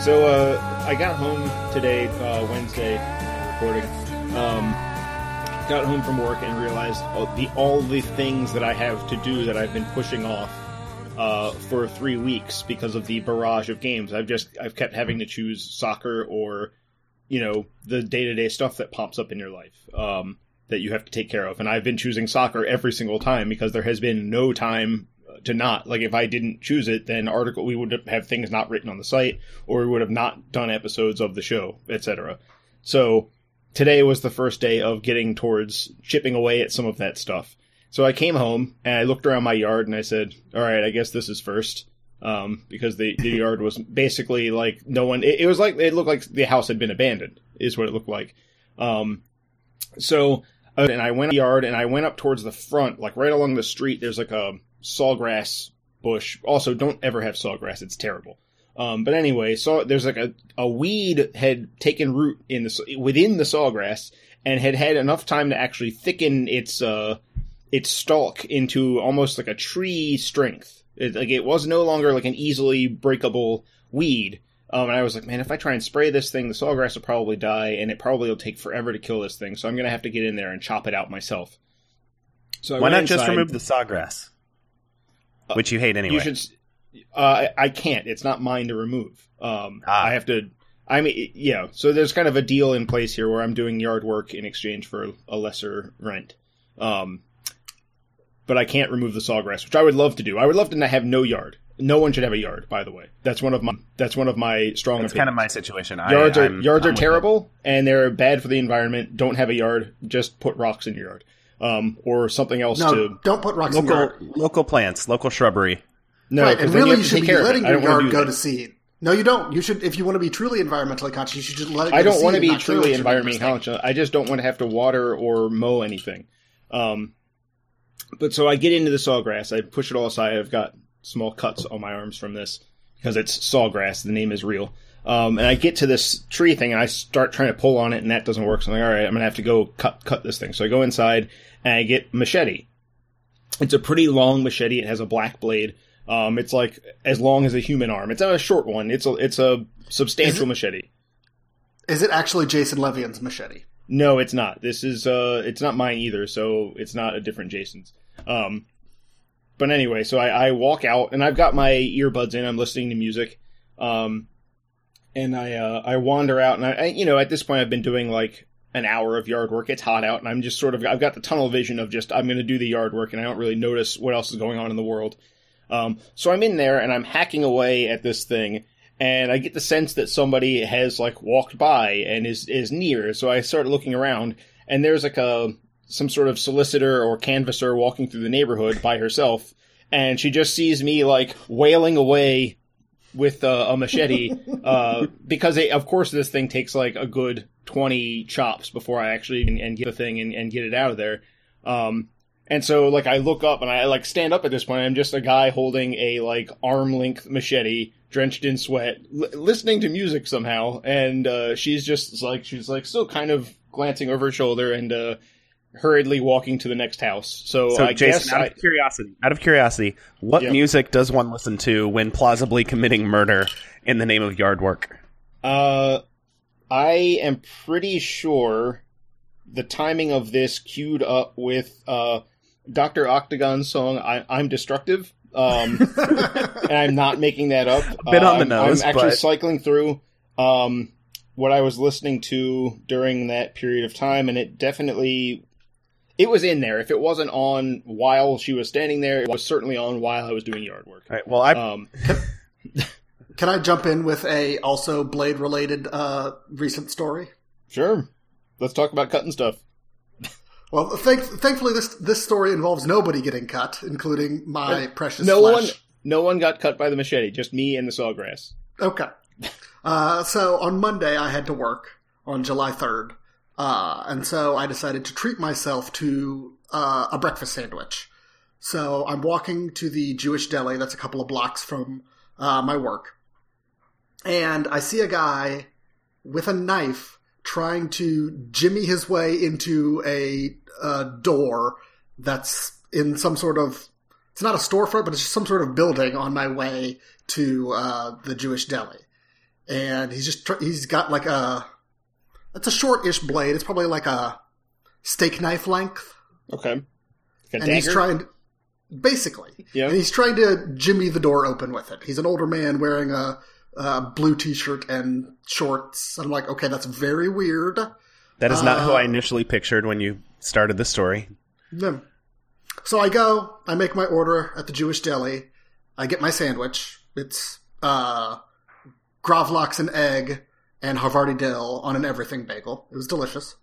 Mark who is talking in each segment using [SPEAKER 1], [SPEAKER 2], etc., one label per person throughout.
[SPEAKER 1] So uh, I got home today, uh, Wednesday, recording. Um, got home from work and realized all the all the things that I have to do that I've been pushing off uh, for three weeks because of the barrage of games. I've just I've kept having to choose soccer or you know the day to day stuff that pops up in your life um, that you have to take care of, and I've been choosing soccer every single time because there has been no time to not like if I didn't choose it, then article we would have things not written on the site, or we would have not done episodes of the show, etc. So today was the first day of getting towards chipping away at some of that stuff. So I came home and I looked around my yard and I said, "All right, I guess this is first. Um, because the, the yard was basically like no one. It, it was like it looked like the house had been abandoned. Is what it looked like. Um, so and I went yard and I went up towards the front, like right along the street. There's like a sawgrass bush. Also, don't ever have sawgrass; it's terrible. Um, but anyway, so there's like a, a weed had taken root in the within the sawgrass and had had enough time to actually thicken its uh its stalk into almost like a tree strength. It, like it was no longer like an easily breakable weed. Um, and I was like, man, if I try and spray this thing, the sawgrass will probably die, and it probably will take forever to kill this thing. So I'm gonna have to get in there and chop it out myself.
[SPEAKER 2] So I why not inside. just remove the sawgrass? Which you hate anyway.
[SPEAKER 1] You should. Uh, I can't. It's not mine to remove. Um, ah. I have to. I mean, yeah. So there's kind of a deal in place here where I'm doing yard work in exchange for a lesser rent. Um, but I can't remove the sawgrass, which I would love to do. I would love to have no yard. No one should have a yard, by the way. That's one of my that's one of my strong.
[SPEAKER 2] That's opinions. kind of my situation.
[SPEAKER 1] Yards
[SPEAKER 2] I,
[SPEAKER 1] are
[SPEAKER 2] I'm,
[SPEAKER 1] yards
[SPEAKER 2] I'm
[SPEAKER 1] are terrible and they're bad for the environment. Don't have a yard. Just put rocks in your yard um, or something else
[SPEAKER 3] no,
[SPEAKER 1] to
[SPEAKER 3] don't put rocks
[SPEAKER 2] local,
[SPEAKER 3] in your
[SPEAKER 2] local plants, local shrubbery.
[SPEAKER 3] No, right, and really you, you should be letting your yard go that. to seed. No, you don't. You should, if you want to be truly environmentally conscious, you should just let it.
[SPEAKER 1] I don't
[SPEAKER 3] want
[SPEAKER 1] to be truly environmentally conscious. I just don't want to have to water or mow anything. Um, but so I get into the sawgrass. I push it all aside. I've got small cuts on my arms from this because it's sawgrass. The name is real. Um, and I get to this tree thing and I start trying to pull on it and that doesn't work. So I'm like, all right, I'm gonna have to go cut cut this thing. So I go inside and I get machete. It's a pretty long machete. It has a black blade. Um, it's like as long as a human arm. It's not a short one. It's a it's a substantial is it, machete.
[SPEAKER 3] Is it actually Jason Levian's machete?
[SPEAKER 1] No, it's not. This is uh, it's not mine either. So it's not a different Jason's. Um, but anyway, so I, I walk out and I've got my earbuds in. I'm listening to music. Um, and I uh, I wander out and I, I you know at this point I've been doing like an hour of yard work. It's hot out, and I'm just sort of I've got the tunnel vision of just I'm going to do the yard work, and I don't really notice what else is going on in the world. Um, so I'm in there and I'm hacking away at this thing, and I get the sense that somebody has like walked by and is is near. So I start looking around, and there's like a some sort of solicitor or canvasser walking through the neighborhood by herself, and she just sees me like wailing away with uh, a machete uh, because it, of course this thing takes like a good 20 chops before I actually and, and get the thing and, and, get it out of there. Um, and so like I look up and I like stand up at this point. I'm just a guy holding a like arm length machete, drenched in sweat, l- listening to music somehow. And uh, she's just like she's like still kind of glancing over her shoulder and uh, hurriedly walking to the next house. So,
[SPEAKER 2] so
[SPEAKER 1] I
[SPEAKER 2] Jason,
[SPEAKER 1] guess
[SPEAKER 2] out
[SPEAKER 1] I,
[SPEAKER 2] of curiosity, out of curiosity, what yep. music does one listen to when plausibly committing murder in the name of yard work?
[SPEAKER 1] Uh, I am pretty sure the timing of this queued up with uh, Doctor Octagon's song I, am Destructive." Um, and I'm not making that up.
[SPEAKER 2] A bit uh, on the
[SPEAKER 1] nose. I'm, I'm actually
[SPEAKER 2] but...
[SPEAKER 1] cycling through um, what I was listening to during that period of time, and it definitely it was in there. If it wasn't on while she was standing there, it was certainly on while I was doing yard work.
[SPEAKER 2] All right. Well, I
[SPEAKER 1] um,
[SPEAKER 3] Can I jump in with a also blade related uh, recent story?
[SPEAKER 1] Sure. Let's talk about cutting stuff.
[SPEAKER 3] Well, thank, thankfully, this this story involves nobody getting cut, including my uh, precious
[SPEAKER 1] no
[SPEAKER 3] flesh.
[SPEAKER 1] one. No one got cut by the machete. Just me and the sawgrass.
[SPEAKER 3] Okay. Uh, so on Monday, I had to work on July third, uh, and so I decided to treat myself to uh, a breakfast sandwich. So I'm walking to the Jewish deli that's a couple of blocks from uh, my work, and I see a guy with a knife trying to jimmy his way into a, a door that's in some sort of it's not a storefront, but it's just some sort of building on my way to uh, the Jewish deli. And he's just he's got like a it's a short-ish blade. It's probably like a steak knife length.
[SPEAKER 1] Okay. Like
[SPEAKER 3] and dagger? he's trying basically. Yeah. And he's trying to jimmy the door open with it. He's an older man wearing a uh, blue t-shirt and shorts. I'm like, okay, that's very weird.
[SPEAKER 2] That is not uh, who I initially pictured when you started the story.
[SPEAKER 3] Yeah. So I go, I make my order at the Jewish deli. I get my sandwich. It's uh, gravlax and egg and Havarti dill on an everything bagel. It was delicious.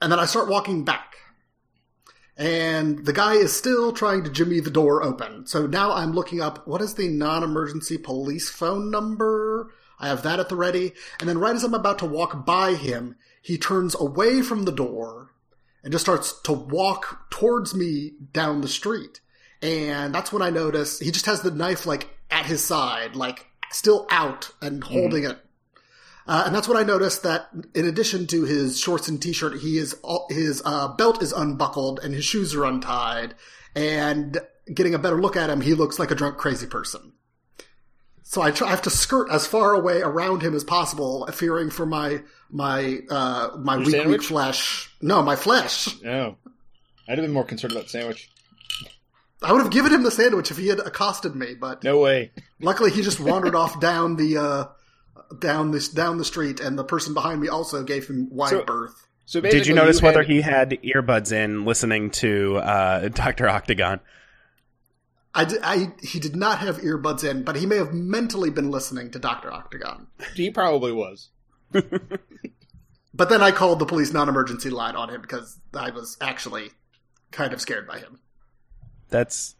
[SPEAKER 3] And then I start walking back and the guy is still trying to jimmy the door open. So now I'm looking up what is the non emergency police phone number? I have that at the ready. And then right as I'm about to walk by him, he turns away from the door and just starts to walk towards me down the street. And that's when I notice he just has the knife like at his side, like still out and holding mm-hmm. it uh, and that's what I noticed that in addition to his shorts and t-shirt, he is his uh, belt is unbuckled and his shoes are untied. And getting a better look at him, he looks like a drunk, crazy person. So I, try, I have to skirt as far away around him as possible, fearing for my my uh, my Your weak sandwich? weak flesh. No, my flesh.
[SPEAKER 1] Oh, I'd have been more concerned about the sandwich.
[SPEAKER 3] I would have given him the sandwich if he had accosted me, but
[SPEAKER 1] no way.
[SPEAKER 3] Luckily, he just wandered off down the uh, down this down the street, and the person behind me also gave him wide so, berth.
[SPEAKER 2] So did you notice you whether had... he had earbuds in listening to uh, Doctor Octagon?
[SPEAKER 3] I, did, I, he did not have earbuds in, but he may have mentally been listening to Doctor Octagon.
[SPEAKER 1] He probably was.
[SPEAKER 3] but then I called the police non-emergency line on him because I was actually kind of scared by him.
[SPEAKER 2] That's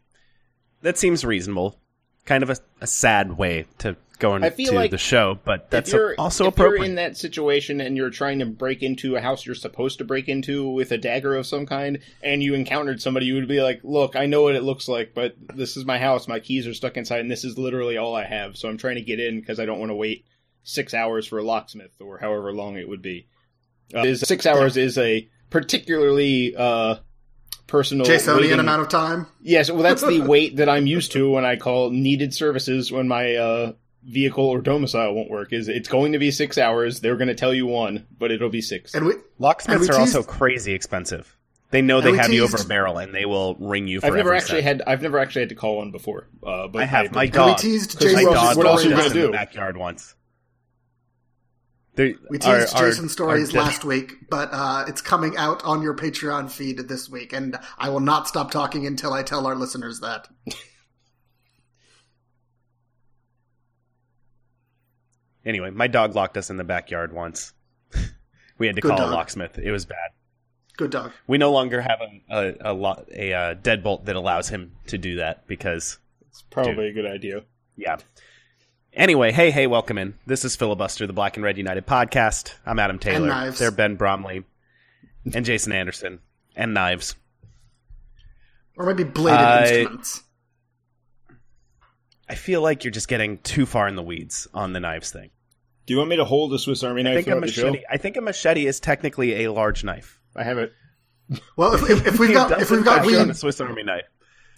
[SPEAKER 2] that seems reasonable. Kind of a, a sad way to going I feel to like the show, but that's a, also
[SPEAKER 1] if
[SPEAKER 2] appropriate.
[SPEAKER 1] you're in that situation and you're trying to break into a house you're supposed to break into with a dagger of some kind, and you encountered somebody, you would be like, "Look, I know what it looks like, but this is my house. My keys are stuck inside, and this is literally all I have. So I'm trying to get in because I don't want to wait six hours for a locksmith or however long it would be. Uh, is six hours is a particularly uh, personal
[SPEAKER 3] Jasonian waiting. amount of time.
[SPEAKER 1] Yes, well, that's the wait that I'm used to when I call needed services when my uh, vehicle or domicile won't work. Is it's going to be six hours? They're going to tell you one, but it'll be six.
[SPEAKER 3] And we,
[SPEAKER 2] locksmiths and we are teased, also crazy expensive. They know they have teased, you over a barrel, and they will ring you. For.
[SPEAKER 1] I've never actually
[SPEAKER 2] cent.
[SPEAKER 1] had. I've never actually had to call one before. Uh, but
[SPEAKER 2] I have. My dog.
[SPEAKER 3] We teased Jason.
[SPEAKER 2] My dog what else are you going to do? In the backyard once.
[SPEAKER 3] we teased our, Jason our, stories our last week, but uh, it's coming out on your Patreon feed this week, and I will not stop talking until I tell our listeners that.
[SPEAKER 2] Anyway, my dog locked us in the backyard once. we had to Good call dog. a locksmith. It was bad.
[SPEAKER 3] Good dog.
[SPEAKER 2] We no longer have a a, a, a, a uh, deadbolt that allows him to do that because
[SPEAKER 1] it's probably dude, a good idea.
[SPEAKER 2] Yeah. Anyway, hey, hey, welcome in. This is Filibuster, the Black and Red United podcast. I'm Adam Taylor.
[SPEAKER 3] And
[SPEAKER 2] They're Ben Bromley and Jason Anderson and Knives.
[SPEAKER 3] Or maybe bladed uh, instruments.
[SPEAKER 2] I feel like you're just getting too far in the weeds on the knives thing.
[SPEAKER 1] Do you want me to hold a Swiss Army knife?
[SPEAKER 2] I think a machete. I think a machete is technically a large knife.
[SPEAKER 1] I have it.
[SPEAKER 3] Well, if, if, if we've got if we've got weeds,
[SPEAKER 2] a Swiss Army knife.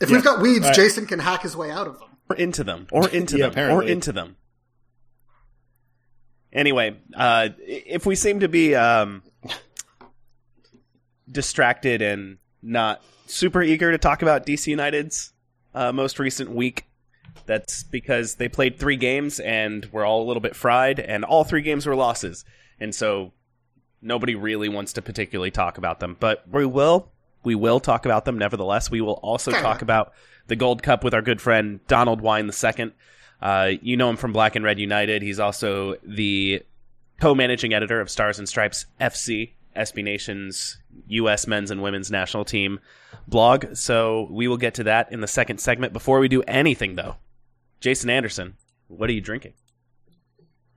[SPEAKER 3] If yeah. we've got weeds, right. Jason can hack his way out of them,
[SPEAKER 2] or into them, or into yeah, them, apparently. or into them. Anyway, uh, if we seem to be um, distracted and not super eager to talk about DC United's uh, most recent week, that's because they played three games and we're all a little bit fried, and all three games were losses. And so nobody really wants to particularly talk about them. But we will. We will talk about them nevertheless. We will also talk about the Gold Cup with our good friend Donald Wine II. Uh, you know him from Black and Red United. He's also the co-managing editor of Stars and Stripes FC SB Nation's U.S. men's and women's national team blog. So we will get to that in the second segment. Before we do anything, though, Jason Anderson, what are you drinking?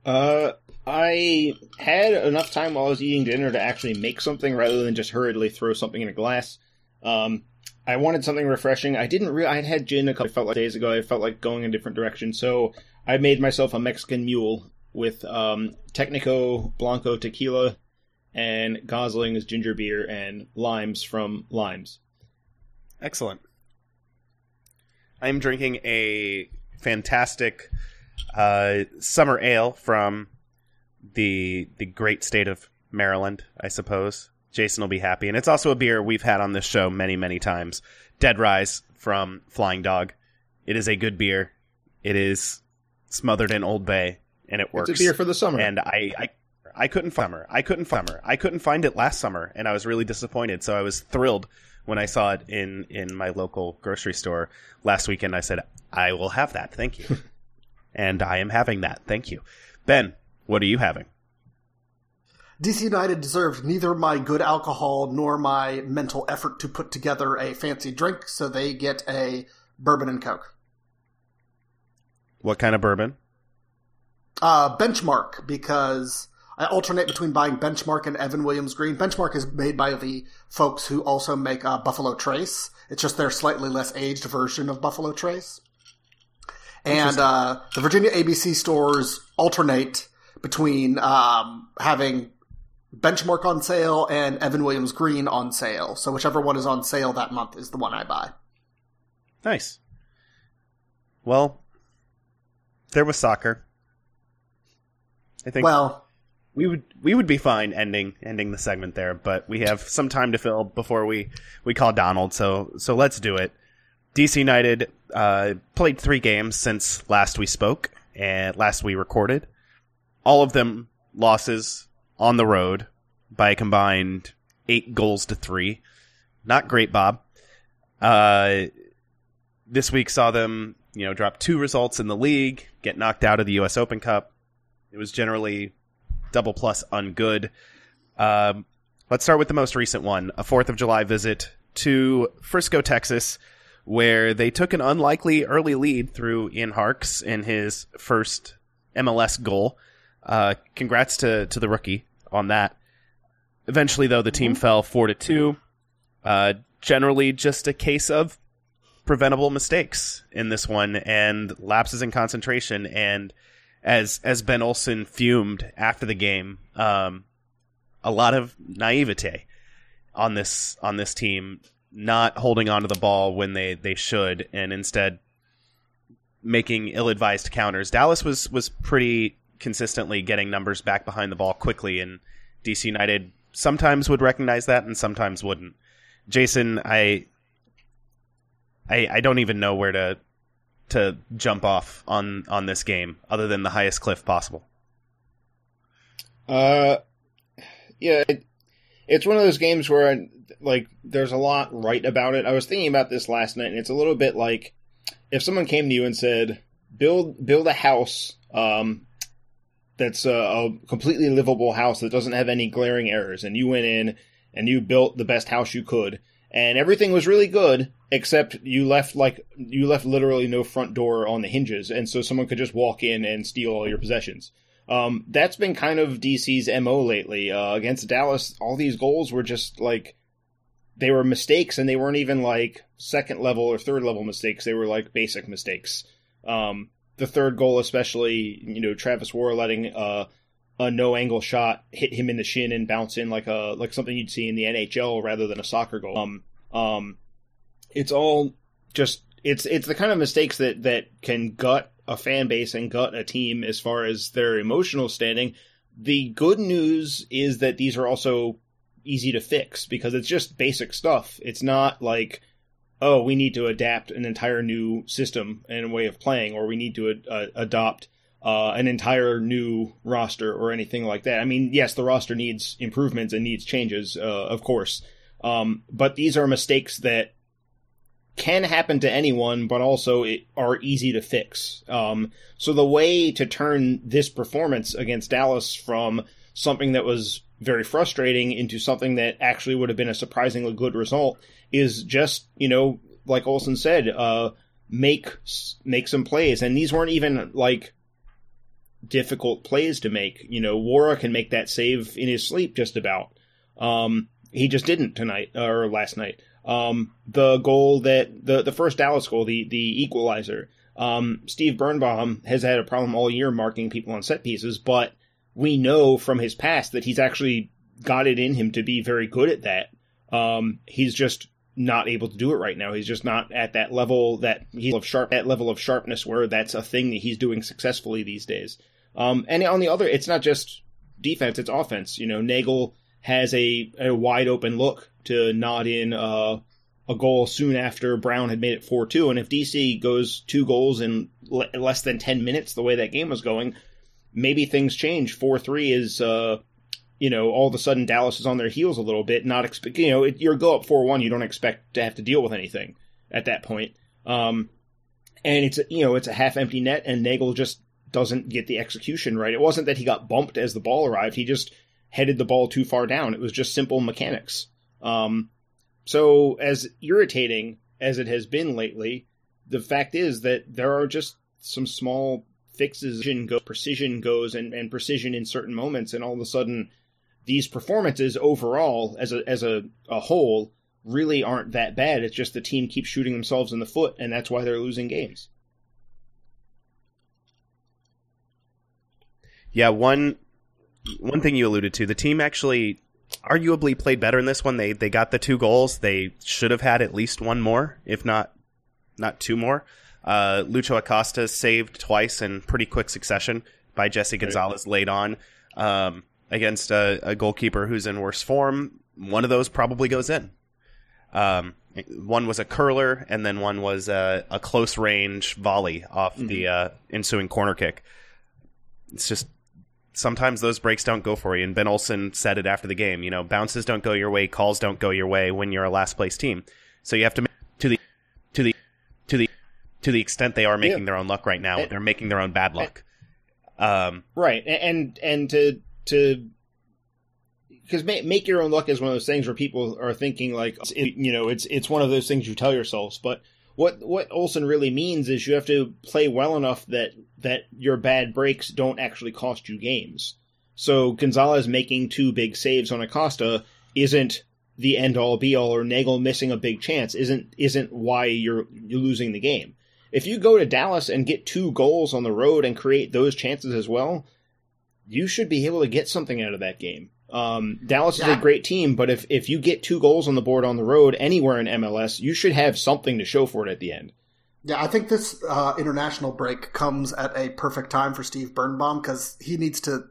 [SPEAKER 1] Uh, I had enough time while I was eating dinner to actually make something rather than just hurriedly throw something in a glass. Um, I wanted something refreshing. I didn't really. I had had gin a couple. I felt like days ago. I felt like going a different direction, so I made myself a Mexican mule with um, Technico Blanco tequila and Gosling's ginger beer and limes from Limes.
[SPEAKER 2] Excellent. I'm drinking a fantastic uh, summer ale from the the great state of Maryland, I suppose. Jason will be happy, and it's also a beer we've had on this show many, many times. Dead Rise from Flying Dog. It is a good beer. It is smothered in Old Bay, and it works.
[SPEAKER 1] It's a beer for the summer.
[SPEAKER 2] And I, I, I couldn't find summer. I couldn't find summer. I couldn't find it last summer, and I was really disappointed. So I was thrilled when I saw it in in my local grocery store last weekend. I said, "I will have that, thank you," and I am having that, thank you. Ben, what are you having?
[SPEAKER 3] DC United deserved neither my good alcohol nor my mental effort to put together a fancy drink, so they get a bourbon and coke.
[SPEAKER 2] What kind of bourbon?
[SPEAKER 3] Uh, benchmark, because I alternate between buying Benchmark and Evan Williams Green. Benchmark is made by the folks who also make uh, Buffalo Trace. It's just their slightly less aged version of Buffalo Trace. And uh, the Virginia ABC stores alternate between um, having Benchmark on sale and Evan Williams Green on sale. So whichever one is on sale that month is the one I buy.
[SPEAKER 2] Nice. Well, there was soccer. I think
[SPEAKER 3] Well,
[SPEAKER 2] we would we would be fine ending ending the segment there, but we have some time to fill before we we call Donald. So so let's do it. DC United uh, played three games since last we spoke and last we recorded. All of them losses on the road by a combined eight goals to three. Not great, Bob. Uh, this week saw them, you know, drop two results in the league, get knocked out of the U.S. Open Cup. It was generally double plus ungood. Um, let's start with the most recent one a 4th of July visit to Frisco, Texas, where they took an unlikely early lead through Ian Harkes in his first MLS goal. Uh, congrats to, to the rookie on that. Eventually, though, the team fell 4 to 2. Uh, generally, just a case of preventable mistakes in this one and lapses in concentration and as as Ben Olsen fumed after the game, um, a lot of naivete on this on this team, not holding onto the ball when they, they should, and instead making ill advised counters. Dallas was was pretty consistently getting numbers back behind the ball quickly, and DC United sometimes would recognize that and sometimes wouldn't. Jason, I I, I don't even know where to to jump off on on this game other than the highest cliff possible.
[SPEAKER 1] Uh, yeah, it, it's one of those games where like there's a lot right about it. I was thinking about this last night, and it's a little bit like if someone came to you and said, "Build build a house." Um, that's a, a completely livable house that doesn't have any glaring errors, and you went in and you built the best house you could, and everything was really good except you left like you left literally no front door on the hinges and so someone could just walk in and steal all your possessions. Um, that's been kind of dc's mo lately. Uh, against dallas all these goals were just like they were mistakes and they weren't even like second level or third level mistakes. They were like basic mistakes. Um, the third goal especially you know travis Worra letting uh, a no angle shot hit him in the shin and bounce in like a like something you'd see in the nhl rather than a soccer goal um, um, it's all just it's it's the kind of mistakes that that can gut a fan base and gut a team as far as their emotional standing. The good news is that these are also easy to fix because it's just basic stuff. It's not like oh, we need to adapt an entire new system and way of playing, or we need to adopt uh, an entire new roster or anything like that. I mean, yes, the roster needs improvements and needs changes, uh, of course. Um, but these are mistakes that can happen to anyone, but also are easy to fix. Um, so the way to turn this performance against Dallas from something that was very frustrating into something that actually would have been a surprisingly good result is just, you know, like Olsen said, uh, make, make some plays. And these weren't even like difficult plays to make. You know, Worra can make that save in his sleep just about. Um, he just didn't tonight or last night. Um, the goal that the the first Dallas goal, the the equalizer. Um, Steve Birnbaum has had a problem all year marking people on set pieces, but we know from his past that he's actually got it in him to be very good at that. Um, he's just not able to do it right now. He's just not at that level that he's of sharp that level of sharpness where that's a thing that he's doing successfully these days. Um, and on the other, it's not just defense; it's offense. You know, Neagle has a, a wide open look to nod in uh, a goal soon after Brown had made it 4 2. And if DC goes two goals in le- less than 10 minutes, the way that game was going, maybe things change. 4 3 is, uh, you know, all of a sudden Dallas is on their heels a little bit, not expect, you know, it, you're go up 4 1, you don't expect to have to deal with anything at that point. Um, and it's, you know, it's a half empty net, and Neagle just doesn't get the execution right. It wasn't that he got bumped as the ball arrived, he just headed the ball too far down. It was just simple mechanics. Um, so as irritating as it has been lately, the fact is that there are just some small fixes precision goes and, and precision in certain moments and all of a sudden these performances overall as a as a, a whole really aren't that bad. It's just the team keeps shooting themselves in the foot and that's why they're losing games.
[SPEAKER 2] Yeah, one one thing you alluded to, the team actually arguably played better in this one. They they got the two goals. They should have had at least one more, if not not two more. Uh, Lucho Acosta saved twice in pretty quick succession by Jesse Gonzalez late on um, against a, a, goalkeeper who's in worse form. One of those probably goes in. Um, one was a curler, and then one was a, a close range volley off mm-hmm. the uh, ensuing corner kick. It's just sometimes those breaks don't go for you. And Ben Olsen said it after the game. You know, bounces don't go your way, calls don't go your way when you're a last place team. So you have to make to the to the to the to the extent they are making yeah. their own luck right now, and, they're making their own bad luck.
[SPEAKER 1] Um, right, and and to to because make, make your own luck is one of those things where people are thinking like you know it's it's one of those things you tell yourselves, but what what Olsen really means is you have to play well enough that that your bad breaks don't actually cost you games. So Gonzalez making two big saves on Acosta isn't the end all be all, or Neagle missing a big chance isn't isn't why you're you're losing the game. If you go to Dallas and get two goals on the road and create those chances as well, you should be able to get something out of that game. Um, Dallas yeah. is a great team, but if, if you get two goals on the board on the road anywhere in MLS, you should have something to show for it at the end.
[SPEAKER 3] Yeah, I think this uh, international break comes at a perfect time for Steve Birnbaum because he needs to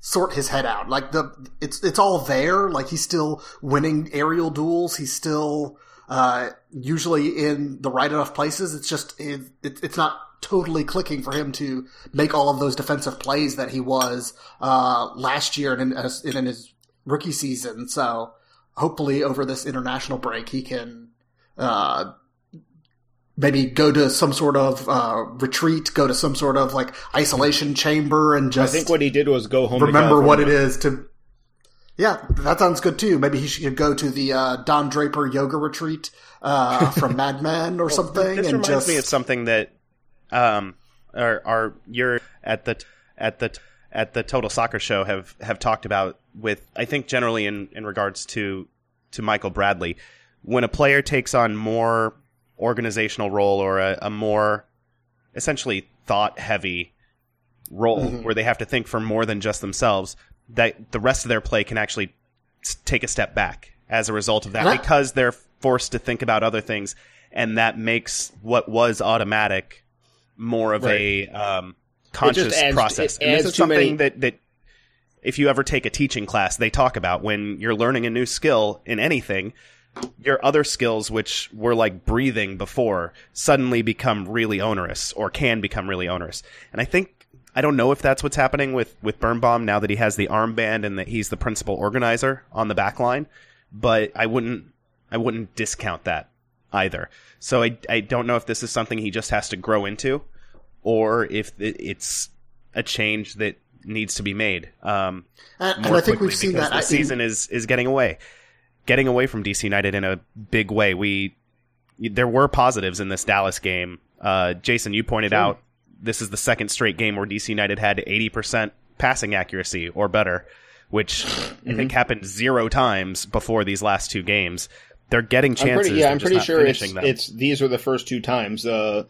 [SPEAKER 3] sort his head out. Like the it's it's all there. Like he's still winning aerial duels. He's still uh, usually in the right enough places. It's just it, it, it's not totally clicking for him to make all of those defensive plays that he was uh, last year and in, in, his rookie season. So hopefully over this international break he can uh, maybe go to some sort of uh, retreat, go to some sort of like isolation chamber, and just.
[SPEAKER 1] I think what he did was go home.
[SPEAKER 3] Remember what it is to. Yeah, that sounds good too. Maybe he should go to the uh, Don Draper yoga retreat uh, from Mad Men or well, something.
[SPEAKER 2] This
[SPEAKER 3] and
[SPEAKER 2] reminds
[SPEAKER 3] just...
[SPEAKER 2] me of something that um, are, are you're at the at the at the Total Soccer Show have have talked about with I think generally in in regards to to Michael Bradley when a player takes on more organizational role or a, a more essentially thought heavy role mm-hmm. where they have to think for more than just themselves that the rest of their play can actually take a step back as a result of that that because they're forced to think about other things and that makes what was automatic more of right. a um, conscious adds, process. And this is something many... that that if you ever take a teaching class, they talk about when you're learning a new skill in anything. Your other skills, which were like breathing before, suddenly become really onerous or can become really onerous. And I think I don't know if that's what's happening with with Birnbaum now that he has the armband and that he's the principal organizer on the back line. But I wouldn't I wouldn't discount that either. So I, I don't know if this is something he just has to grow into or if it's a change that needs to be made. Um,
[SPEAKER 3] And, and I think we've seen that.
[SPEAKER 2] the
[SPEAKER 3] I-
[SPEAKER 2] season is is getting away, getting away from DC United in a big way. We there were positives in this Dallas game. Uh, Jason, you pointed out this is the second straight game where DC United had eighty percent passing accuracy or better, which I
[SPEAKER 1] Mm-hmm.
[SPEAKER 2] think happened zero times before these last two games. They're getting
[SPEAKER 1] I'm
[SPEAKER 2] chances.
[SPEAKER 1] pretty, yeah, I'm pretty sure it's, it's these are the first two times uh,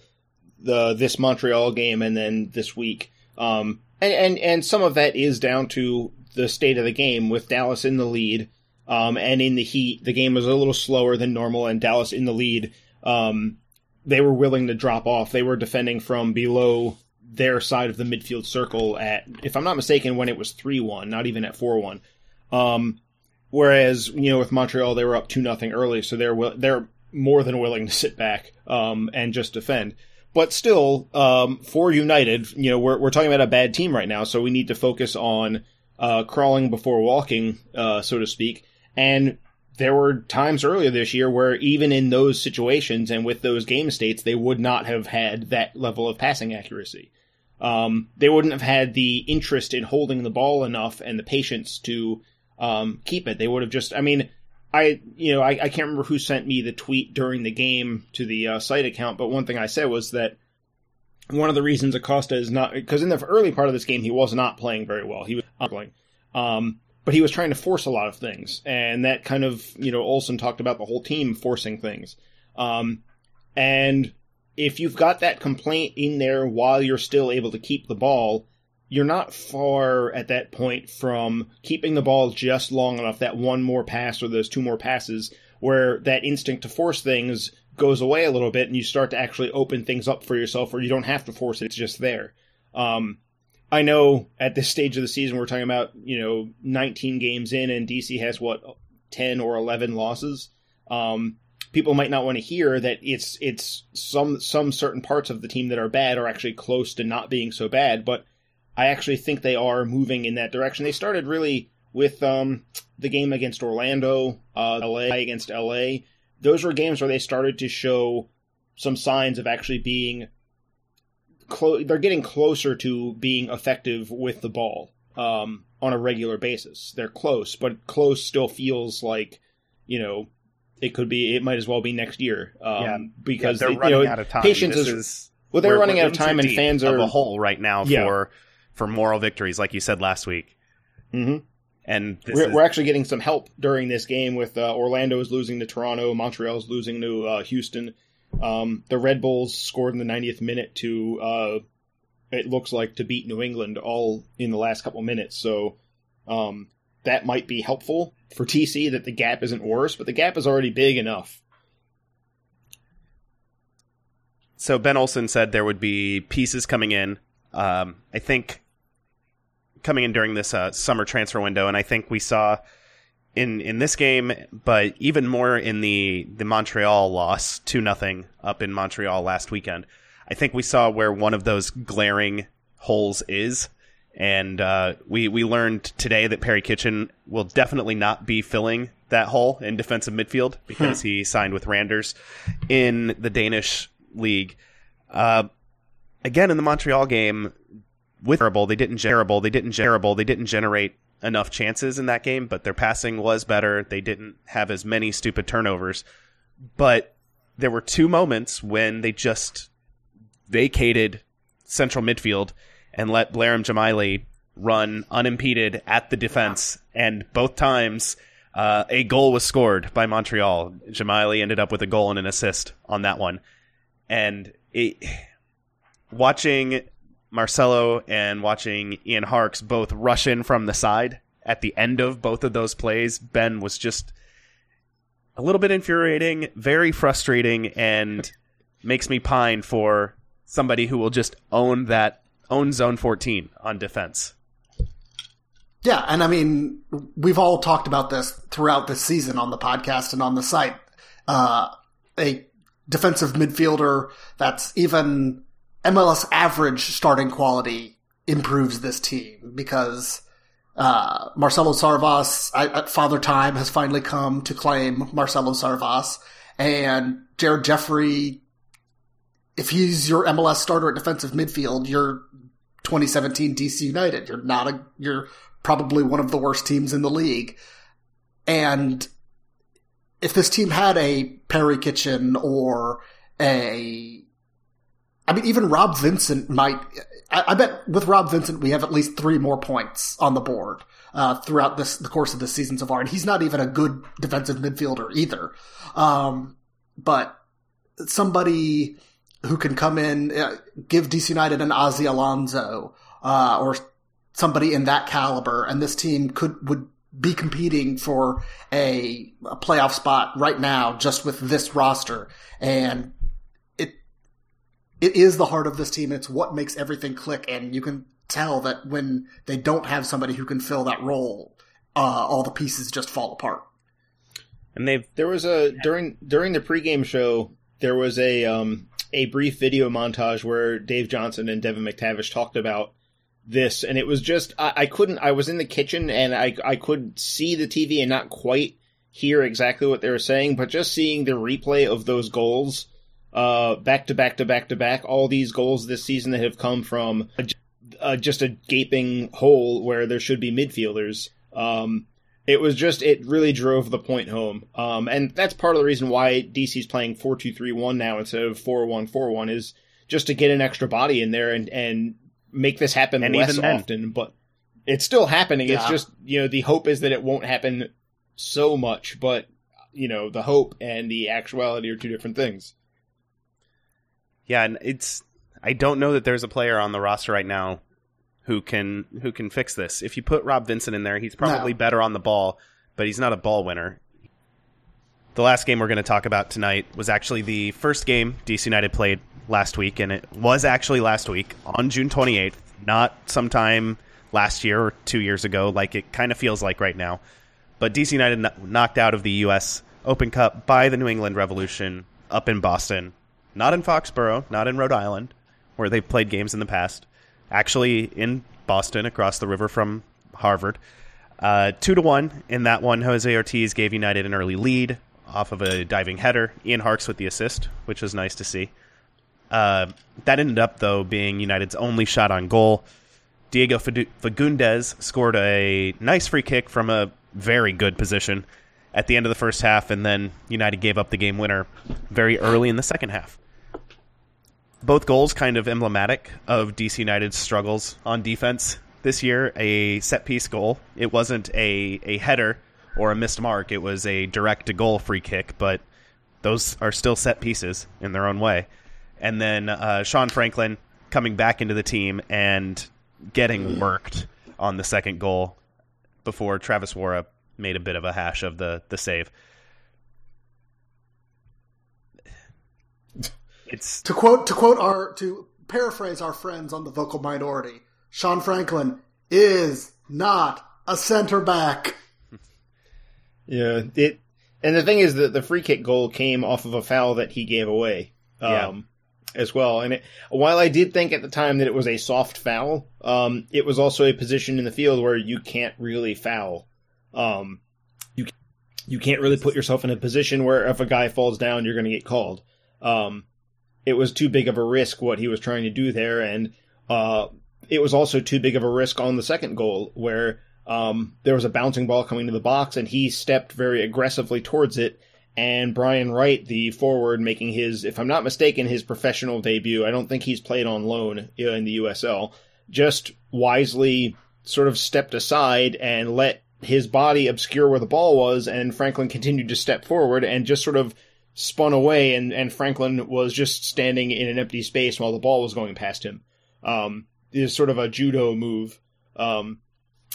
[SPEAKER 1] the this Montreal game and then this week. Um, and, and and some of that is down to the state of the game with Dallas in the lead. Um, and in the heat, the game was a little slower than normal, and Dallas in the lead. Um, they were willing to drop off. They were defending from below their side of the midfield circle at, if I'm not mistaken, when it was three one, not even at four one. Um, whereas you know with Montreal they were up two nothing early, so they're they're more than willing to sit back um, and just defend. But still, um, for United, you know we're we're talking about a bad team right now, so we need to focus on uh, crawling before walking, uh, so to speak. And there were times earlier this year where even in those situations and with those game states, they would not have had that level of passing accuracy. Um, they wouldn't have had the interest in holding the ball enough and the patience to um, keep it. They would have just, I mean, I, you know, I, I can't remember who sent me the tweet during the game to the uh, site account, but one thing I said was that one of the reasons Acosta is not, because in the early part of this game, he was not playing very well. He was struggling. Um, but he was trying to force a lot of things. And that kind of, you know, Olsen talked about the whole team forcing things. Um, and if you've got that complaint in there while you're still able to keep the ball, you're not far at that point from keeping the ball just long enough that one more pass or those two more passes where that instinct to force things goes away a little bit and you start to actually open things up for yourself where you don't have to force it, it's just there. Um, I know at this stage of the season we're talking about, you know, 19 games in and DC has what 10 or 11 losses. Um, people might not want to hear that it's it's some some certain parts of the team that are bad are actually close to not being so bad, but I actually think they are moving in that direction. They started really with um, the game against Orlando, uh, LA against LA. Those were games where they started to show some signs of actually being clo- they're getting closer to being effective with the ball um, on a regular basis. They're close, but close still feels like you know it could be. It might as well be next year um,
[SPEAKER 2] Yeah.
[SPEAKER 1] because
[SPEAKER 2] they're
[SPEAKER 1] they- you
[SPEAKER 2] running
[SPEAKER 1] know,
[SPEAKER 2] out of time.
[SPEAKER 1] Patience is,
[SPEAKER 2] is
[SPEAKER 1] well, they're running out of time, and fans
[SPEAKER 2] of
[SPEAKER 1] are
[SPEAKER 2] a hole right now
[SPEAKER 1] Yeah.
[SPEAKER 2] for for moral victories, like you said last week.
[SPEAKER 1] Mhm.
[SPEAKER 2] And
[SPEAKER 1] We're,
[SPEAKER 2] is,
[SPEAKER 1] we're actually getting some help during this game with uh, Orlando is losing to Toronto, Montreal is losing to uh, Houston. Um, the Red Bulls scored in the 90th minute to, uh, it looks like, to beat New England all in the last couple minutes. So um, that might be helpful for DC that the gap isn't worse, but the gap is already big enough.
[SPEAKER 2] so Ben Olsen said there would be pieces coming in. Um, I think coming in during this uh, summer transfer window, and I think we saw in in this game, but even more in the the Montreal loss two nothing up in Montreal last weekend. I think we saw where one of those glaring holes is, and uh, we we learned today that Perry Kitchen will definitely not be filling that hole in defensive midfield because he signed with Randers in the Danish league. Uh, again, in the Montreal game, with terrible, they didn't terrible, they didn't terrible, they didn't generate enough chances in that game, but their passing was better. They didn't have as many stupid turnovers, but there were two moments when they just vacated central midfield and let Blerim Dzemaili run unimpeded at the defense, and both times. Uh, a goal was scored by Montreal. Dzemaili ended up with a goal and an assist on that one. And it, watching Marcelo and watching Ian Harkes both rush in from the side at the end of both of those plays, Ben was just a little bit infuriating, very frustrating, and makes me pine for somebody who will just own that own zone 14 on defense.
[SPEAKER 3] Yeah, and I mean, we've all talked about this throughout this season on the podcast and on the site. Uh, a defensive midfielder that's even MLS average starting quality improves this team because uh, Marcelo Sarvas at Father Time has finally come to claim Marcelo Sarvas, and Jared Jeffrey. If he's your MLS starter at defensive midfield, you're 2017 DC United. You're not a, you're probably one of the worst teams in the league. And if this team had a Perry Kitchen or a, I mean, even Rob Vincent might, I, I bet with Rob Vincent, we have at least three more points on the board. Uh, throughout this, the course of the season so far, and he's not even a good defensive midfielder either. Um, but somebody who can come in, uh, give DC United an Ozzie Alonso, uh, or somebody in that caliber, and this team could, would be competing for a, a playoff spot right now just with this roster. And it is the heart of this team. It's what makes everything click. And you can tell that when they don't have somebody who can fill that role, uh, all the pieces just fall apart.
[SPEAKER 2] And they've
[SPEAKER 1] there was a during during the pregame show there was a um a brief video montage where Dave Johnson and Devon McTavish talked about this, and it was just I, I couldn't. I was in the kitchen and I I could see the TV and not quite hear exactly what they were saying, but just seeing the replay of those goals, uh, back to back to back to back, all these goals this season that have come from a, uh, just a gaping hole where there should be midfielders. Um, it was just it really drove the point home, um, and that's part of the reason why DC's playing four two three one now instead of four one four one is just to get an extra body in there and and make this happen
[SPEAKER 2] And
[SPEAKER 1] less often. But it's still happening. It's just you know the hope is that it won't happen so much, but you know the hope and the actuality are two different things.
[SPEAKER 2] Yeah, and it's I don't know that there's a player on the roster right now who can who can fix this. If you put Rob Vincent in there, he's probably
[SPEAKER 3] No.
[SPEAKER 2] better on the ball, but he's not a ball winner. The last game we're going to talk about tonight was actually the first game DC United played last week, and it was actually last week on June 28th, not sometime last year or two years ago, like it kind of feels like right now. But DC United knocked out of the U.S. Open Cup by the New England Revolution up in Boston, not in Foxborough, not in Rhode Island, where they played games in the past. Actually, in Boston, across the river from Harvard. Uh, two to one in that one. Jose Ortiz gave United an early lead off of a diving header. Ian Harkes with the assist, which was nice to see. Uh, that ended up though being United's only shot on goal. Diego Fagundes scored a nice free kick from a very good position at the end of the first half, and then United gave up the game winner very early in the second half. Both goals kind of emblematic of DC United's struggles on defense this year. A set piece goal. It wasn't a, a header or a missed mark, it was a direct to goal free kick, but those are still set pieces in their own way. And then uh, Sean Franklin coming back into the team and getting worked on the second goal before Travis Worra made a bit of a hash of the, the save. It's
[SPEAKER 3] To quote, to quote our, to paraphrase our friends on the vocal minority, Sean Franklin is not a center back.
[SPEAKER 1] Yeah, it. And the thing is that the free kick goal came off of a foul that he gave away, um,
[SPEAKER 2] Yeah.
[SPEAKER 1] as well. And it, while I did think at the time that it was a soft foul, um, it was also a position in the field where you can't really foul. Um, you you can't really put yourself in a position where if a guy falls down, you're going to get called. Um, it was too big of a risk what he was trying to do there, and uh, it was also too big of a risk on the second goal where um, there was a bouncing ball coming to the box and he stepped very aggressively towards it. And Brian Wright, the forward, making his, if I'm not mistaken, his professional debut. I don't think he's played on loan in the USL. Just wisely sort of stepped aside and let his body obscure where the ball was, and Franklin continued to step forward and just sort of spun away, and, and Franklin was just standing in an empty space while the ball was going past him. Um, is sort of a judo move. Um,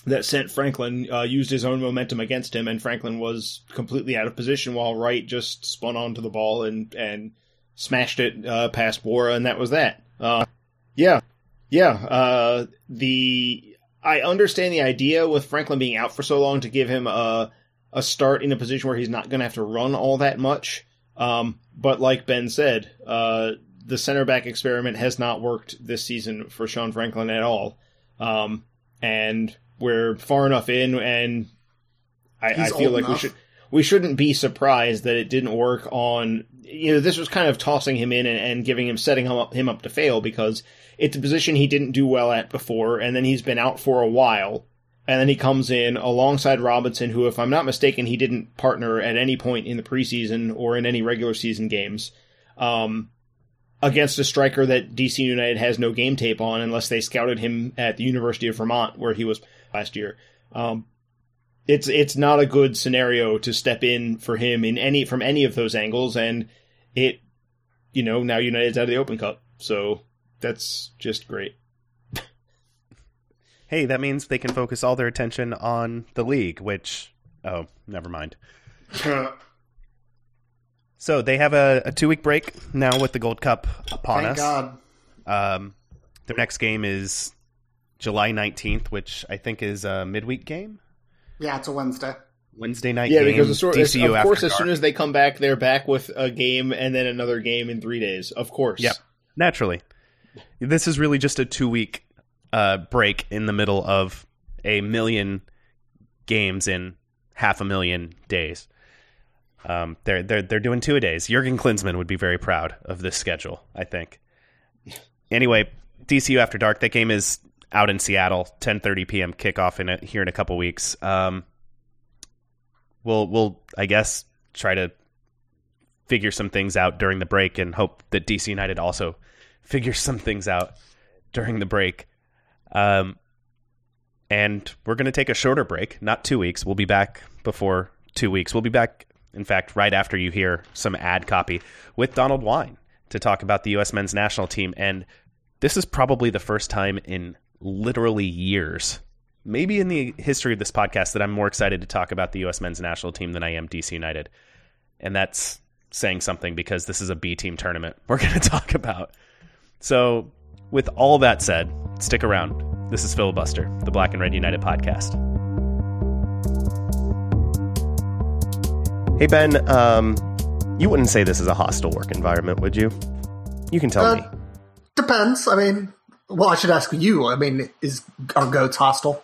[SPEAKER 1] that sent Franklin uh, used his own momentum against him, and Franklin was completely out of position while Wright just spun onto the ball and and smashed it uh, past Worra, and that was that. Uh, yeah, yeah. Uh, the I understand the idea with Franklin being out for so long to give him a a start in a position where he's not going to have to run all that much. Um, but like Ben said, uh, the center back experiment has not worked this season for Sean Franklin at all. Um, and we're far enough in, and I, I feel like we should we shouldn't be surprised that it didn't work on. You know, this was kind of tossing him in and, and giving him setting him up him up to fail because it's a position he didn't do well at before, and then he's been out for a while. And then he comes in alongside Robinson, who, if I'm not mistaken, he didn't partner at any point in the preseason or in any regular season games. Um, against a striker that DC United has no game tape on unless they scouted him at the University of Vermont where he was last year. Um, it's it's not a good scenario to step in for him in any from any of those angles, and it you know now United's out of the Open Cup, so that's just great.
[SPEAKER 2] Hey, that means they can focus all their attention on the league, which oh, never mind. So they have a, a two week break now with the Gold Cup upon
[SPEAKER 3] Thank
[SPEAKER 2] us.
[SPEAKER 3] God.
[SPEAKER 2] Um, their next game is July 19th, which I think is a midweek game.
[SPEAKER 3] Yeah, it's a Wednesday.
[SPEAKER 2] Wednesday night
[SPEAKER 1] Yeah,
[SPEAKER 2] game.
[SPEAKER 1] because the sort,
[SPEAKER 2] DCU
[SPEAKER 1] of
[SPEAKER 2] after
[SPEAKER 1] course, as
[SPEAKER 2] dark.
[SPEAKER 1] soon as they come back, they're back with a game and then another game in three days. Of course.
[SPEAKER 2] Yep. Naturally. This is really just a two week uh, break in the middle of a million games in half a million days. Um, they're they're they're doing two a days. Jurgen Klinsmann would be very proud of this schedule. I think. Anyway, DCU After Dark. That game is out in Seattle, 10:30 p.m. kickoff in a, here in a couple weeks. Um, we'll we'll I guess try to figure some things out during the break and hope that DC United also figures some things out during the break. Um, and we're going to take a shorter break, not two weeks. We'll be back before two weeks. We'll be back, in fact, right after you hear some ad copy with Donald Wine to talk about the U.S. men's national team. And this is probably the first time in literally years, maybe in the history of this podcast, that I'm more excited to talk about the U.S. men's national team than I am DC United. And that's saying something because this is a B team tournament we're going to talk about. So, with all that said, stick around. This is Filibuster, the Black and Red United podcast. Hey, Ben, um, you wouldn't say this is a hostile work environment, would you? You can tell
[SPEAKER 3] Uh,
[SPEAKER 2] me.
[SPEAKER 3] Depends. I mean, well, I should ask you. I mean, is are goats hostile?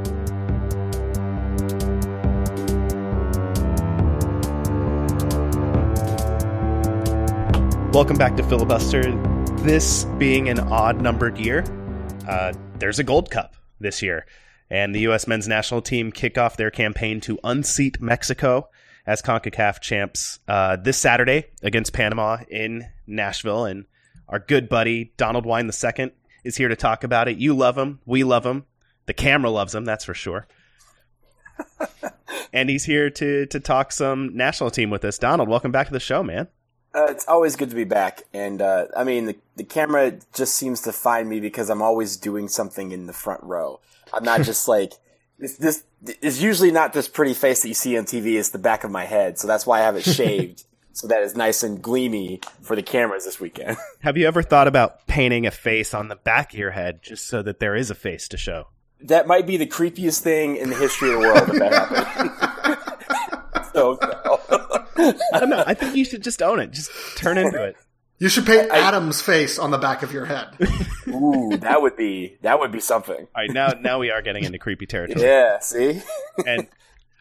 [SPEAKER 2] Welcome back to Filibuster. This being an odd numbered year, uh, there's a Gold Cup this year. And the U.S. men's national team kick off their campaign to unseat Mexico as CONCACAF champs uh, this Saturday against Panama in Nashville. And our good buddy, Donald Wine II, is here to talk about it. You love him. We love him. The camera loves him, that's for sure. and he's here to, to talk some national team with us. Donald, welcome back to the show, man.
[SPEAKER 4] Uh, it's always good to be back, and uh, I mean the the camera just seems to find me because I'm always doing something in the front row. I'm not just like this. This is usually not this pretty face that you see on TV. It's the back of my head, so that's why I have it shaved so that it's nice and gleamy for the cameras this weekend.
[SPEAKER 2] Have you ever thought about painting a face on the back of your head just so that there is a face to show?
[SPEAKER 4] that might be the creepiest thing in the history of the world if that happened. so,
[SPEAKER 2] I don't know. I think you should just own it. Just turn into it.
[SPEAKER 3] You should paint Adam's face on the back of your head.
[SPEAKER 4] ooh, that would be that would be something.
[SPEAKER 2] All right, now now we are getting into creepy territory.
[SPEAKER 4] Yeah, see.
[SPEAKER 2] And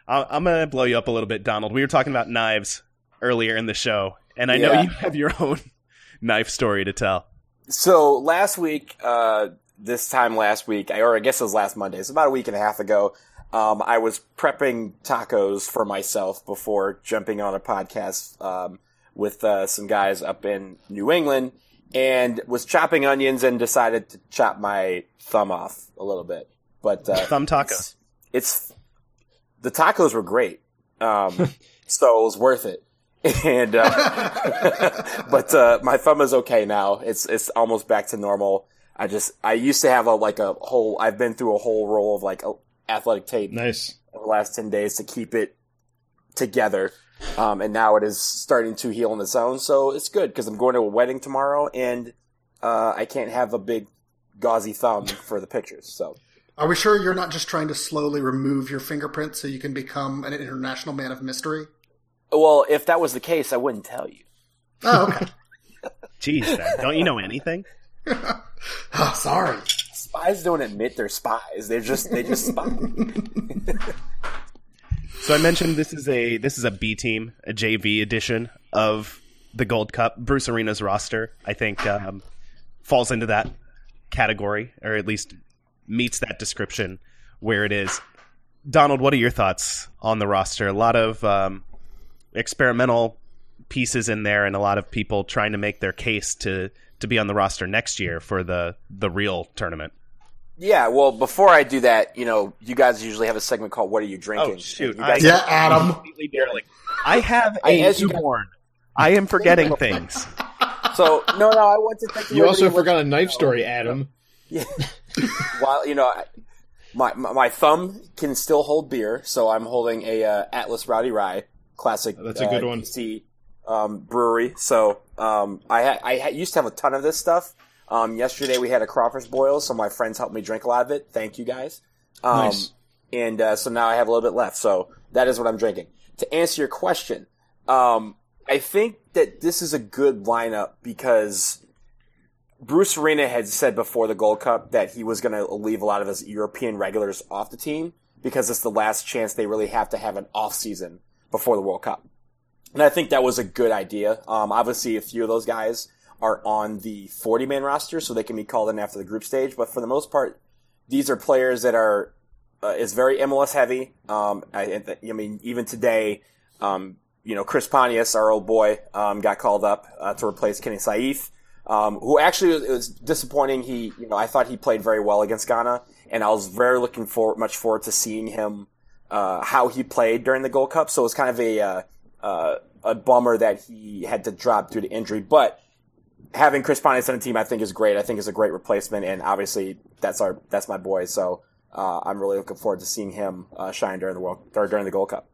[SPEAKER 2] I- I'm gonna blow you up a little bit, Donald. We were talking about knives earlier in the show, and I know you have your own knife story to tell.
[SPEAKER 4] So last week, uh, this time last week, or I guess it was last Monday, it's about a week and a half ago, um, I was prepping tacos for myself before jumping on a podcast um, with uh, some guys up in New England, and was chopping onions and decided to chop my thumb off a little bit. But uh,
[SPEAKER 2] Thumb taco.
[SPEAKER 4] It's, it's the tacos were great, um, so it was worth it. And uh, but uh, my thumb is okay now. It's it's almost back to normal. I just I used to have a like a whole. I've been through a whole roll of like athletic tape
[SPEAKER 1] Nice.
[SPEAKER 4] over the last 10 days to keep it together. Um, and now it is starting to heal on its own. So it's good because I'm going to a wedding tomorrow and, uh, I can't have a big gauzy thumb for the pictures. So
[SPEAKER 3] Are we sure you're not just trying to slowly remove your fingerprint so you can become an international man of mystery?
[SPEAKER 4] well, if that was the case, I wouldn't tell you.
[SPEAKER 3] Oh, okay.
[SPEAKER 2] Jeez, Zach, don't you know anything?
[SPEAKER 3] oh, sorry.
[SPEAKER 4] Spies don't admit they're spies. They're just, they just spy.
[SPEAKER 2] So I mentioned this is a this is a B team, a JV edition of the Gold Cup. Bruce Arena's roster, I think, um, falls into that category, or at least meets that description where it is. Donald, what are your thoughts on the roster? A lot of um, experimental pieces in there, and a lot of people trying to make their case to to be on the roster next year for the the real tournament.
[SPEAKER 4] Yeah. Well, before I do that, you know, you guys usually have a segment called "What Are You Drinking?"
[SPEAKER 2] Oh, shoot.
[SPEAKER 4] You guys-
[SPEAKER 3] Yeah, Adam.
[SPEAKER 2] Completely. I have
[SPEAKER 4] I-
[SPEAKER 2] a
[SPEAKER 4] as you-
[SPEAKER 2] newborn. I am forgetting things.
[SPEAKER 4] So no, no, I want to thank
[SPEAKER 1] You You also
[SPEAKER 4] everybody
[SPEAKER 1] forgot a knife story, Adam.
[SPEAKER 4] Yeah. While you know, I, my, my my thumb can still hold beer, so I'm holding a uh, Atlas Rowdy Rye classic.
[SPEAKER 1] That's a good
[SPEAKER 4] uh,
[SPEAKER 1] one.
[SPEAKER 4] DC, um, brewery. So um, I ha- I ha- used to have a ton of this stuff. Um, yesterday we had a crawfish boil, so my friends helped me drink a lot of it. Thank you guys. Um,
[SPEAKER 1] Nice.
[SPEAKER 4] And uh, so now I have a little bit left. So that is what I'm drinking. To answer your question, um, I think that this is a good lineup because Bruce Arena had said before the Gold Cup that he was going to leave a lot of his European regulars off the team because it's the last chance they really have to have an off season before the World Cup. And I think that was a good idea. Um, obviously, a few of those guys are on the 40 man roster, so they can be called in after the group stage. But for the most part, these are players that are uh, is very MLS heavy. Um, I, I mean, even today, um, you know, Chris Pontius, our old boy, um, got called up uh, to replace Kenny Saief, um, who actually it was disappointing. He, you know, I thought he played very well against Ghana, and I was very looking forward, much forward to seeing him uh, how he played during the Gold Cup. So it was kind of a uh, uh, a bummer that he had to drop due to injury, but. Having Chris Pontius on the team, I think is great. I think is a great replacement, and obviously that's our that's my boy. So uh, I'm really looking forward to seeing him uh, shine during the world or during the Gold Cup.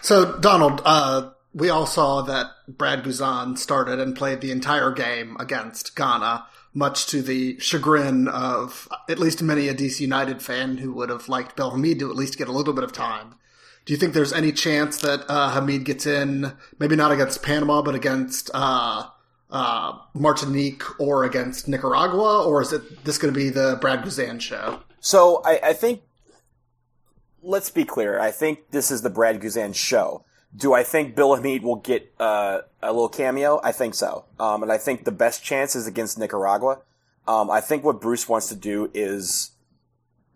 [SPEAKER 3] So, Donald, uh, we all saw that Brad Guzan started and played the entire game against Ghana, much to the chagrin of at least many a DC United fan who would have liked Bill Hamid to at least get a little bit of time. Do you think there's any chance that uh, Hamid gets in, maybe not against Panama, but against uh, uh, Martinique or against Nicaragua, or is it this going to be the Brad Guzan show?
[SPEAKER 4] So I, I think, let's be clear. I think this is the Brad Guzan show. Do I think Bill Hamid will get uh, a little cameo? I think so. Um, and I think the best chance is against Nicaragua. Um, I think what Bruce wants to do is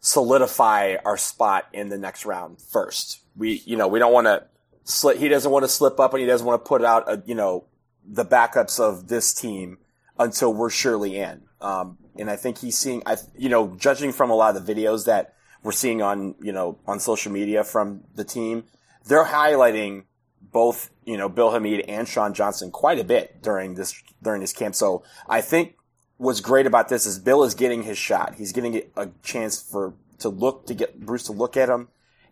[SPEAKER 4] solidify our spot in the next round first. We, you know, we don't want to slip, he doesn't want to slip up and he doesn't want to put out, a, you know, the backups of this team until we're surely in. Um, and I think he's seeing, I, you know, judging from a lot of the videos that we're seeing on, you know, on social media from the team, they're highlighting both, you know, Bill Hamid and Sean Johnson quite a bit during this, during this camp. So I think what's great about this is Bill is getting his shot. He's getting a chance for, to look, to get Bruce to look at him.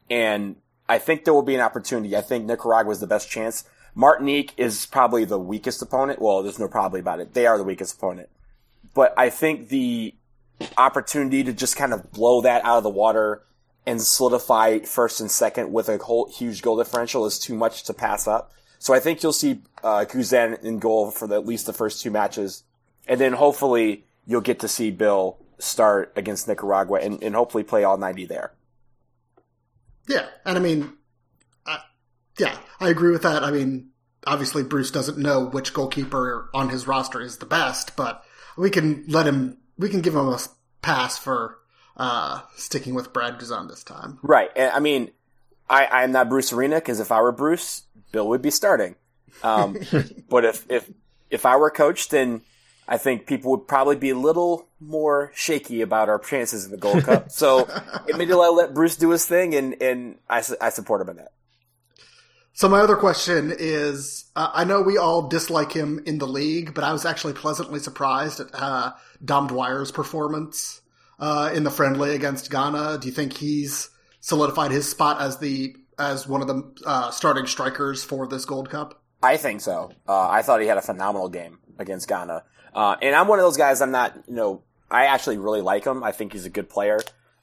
[SPEAKER 4] And I think there will be an opportunity. I think Nicaragua is the best chance. Martinique is probably the weakest opponent. Well, there's no probably about it. They are the weakest opponent. But I think the opportunity to just kind of blow that out of the water and solidify first and second with a whole huge goal differential is too much to pass up. So I think you'll see uh, Guzan in goal for the, at least the first two matches, and then hopefully you'll get to see Bill start against Nicaragua and, and hopefully play all 90 there.
[SPEAKER 3] Yeah, and I mean, uh, yeah, I agree with that. I mean, obviously Bruce doesn't know which goalkeeper on his roster is the best, but we can let him. We can give him a pass for uh, sticking with Brad Guzan this time.
[SPEAKER 4] Right. And, I mean, I, I'm not Bruce Arena because if I were Bruce, Bill would be starting. Um, but if, if, if I were coach, then I think people would probably be a little more shaky about our chances in the Gold Cup. So immediately I let Bruce do his thing and, and I, I support him in that.
[SPEAKER 3] So my other question is, uh, I know we all dislike him in the league, but I was actually pleasantly surprised at uh, Dom Dwyer's performance uh, in the friendly against Ghana. Do you think he's solidified his spot as the as one of the uh, starting strikers for this Gold Cup?
[SPEAKER 4] I think so. Uh, I thought he had a phenomenal game against Ghana, uh, and I'm one of those guys. I'm not, you know, I actually really like him. I think he's a good player,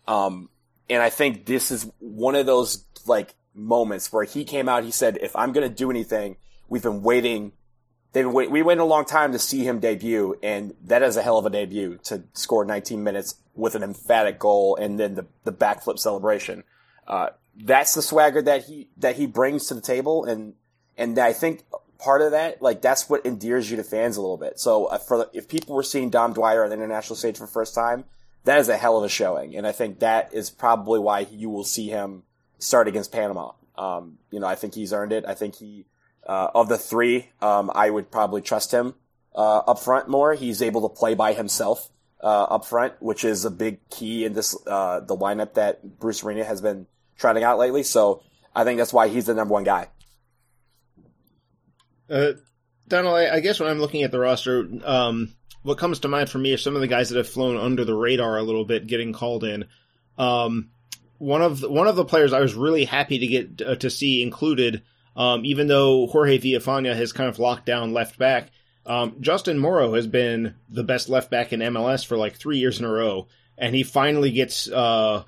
[SPEAKER 4] um, and I think this is one of those like moments where he came out. He said, "If I'm going to do anything, we've been waiting." They've been wait, we waited a long time to see him debut, and that is a hell of a debut to score 19 minutes with an emphatic goal and then the, the backflip celebration. Uh, that's the swagger that he, that he brings to the table. And, and I think part of that, like, that's what endears you to fans a little bit. So uh, for, if people were seeing Dom Dwyer on the international stage for the first time, that is a hell of a showing. And I think that is probably why you will see him start against Panama. Um, you know, I think he's earned it. I think he, uh, of the three, um, I would probably trust him, uh, up front more. He's able to play by himself uh, up front, which is a big key in this uh, the lineup that Bruce Arena has been trotting out lately. So I think that's why he's the number one guy.
[SPEAKER 1] Uh, Donald, I, I guess when I'm looking at the roster, um, what comes to mind for me are some of the guys that have flown under the radar a little bit, getting called in. Um, one of the, one of the players I was really happy to get uh, to see included, um, even though Jorge Villafaña has kind of locked down left back, um, Justin Morrow has been the best left back in MLS for like three years in a row, and he finally gets uh,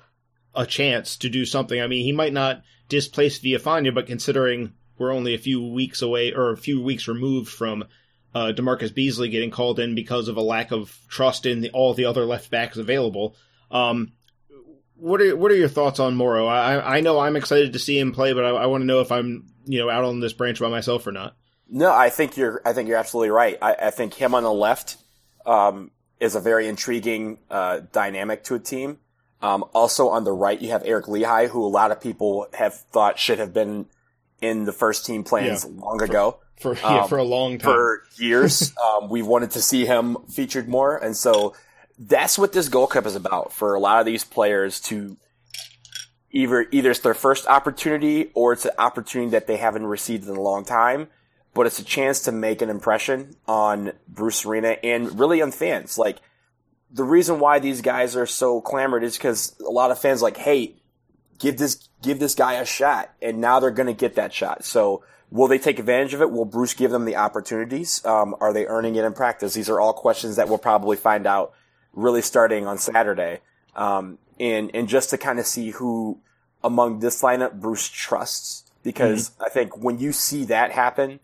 [SPEAKER 1] a chance to do something. I mean, he might not displace Villafaña, but considering we're only a few weeks away or a few weeks removed from uh, Demarcus Beasley getting called in because of a lack of trust in the, all the other left backs available. Um, what are what are your thoughts on Morrow? I I know I'm excited to see him play, but I, I want to know if I'm you know out on this branch by myself or not.
[SPEAKER 4] No, I think you're. I think you're absolutely right. I, I think him on the left um, is a very intriguing uh, dynamic to a team. Um, also on the right, you have Eric Lichaj, who a lot of people have thought should have been in the first team plans yeah. long ago.
[SPEAKER 1] For yeah, um, for a long time,
[SPEAKER 4] for years, um, we wanted to see him featured more, and so that's what this Gold Cup is about for a lot of these players to either either it's their first opportunity or it's an opportunity that they haven't received in a long time but it's a chance to make an impression on Bruce Arena and really on fans. Like the reason why these guys are so clamored is because a lot of fans like, hey, give this give this guy a shot, and now they're going to get that shot. So will they take advantage of it? Will Bruce give them the opportunities? Um, are they earning it in practice? These are all questions that we'll probably find out really starting on Saturday. Um, and and just to kind of see who among this lineup Bruce trusts, because mm-hmm. I think when you see that happen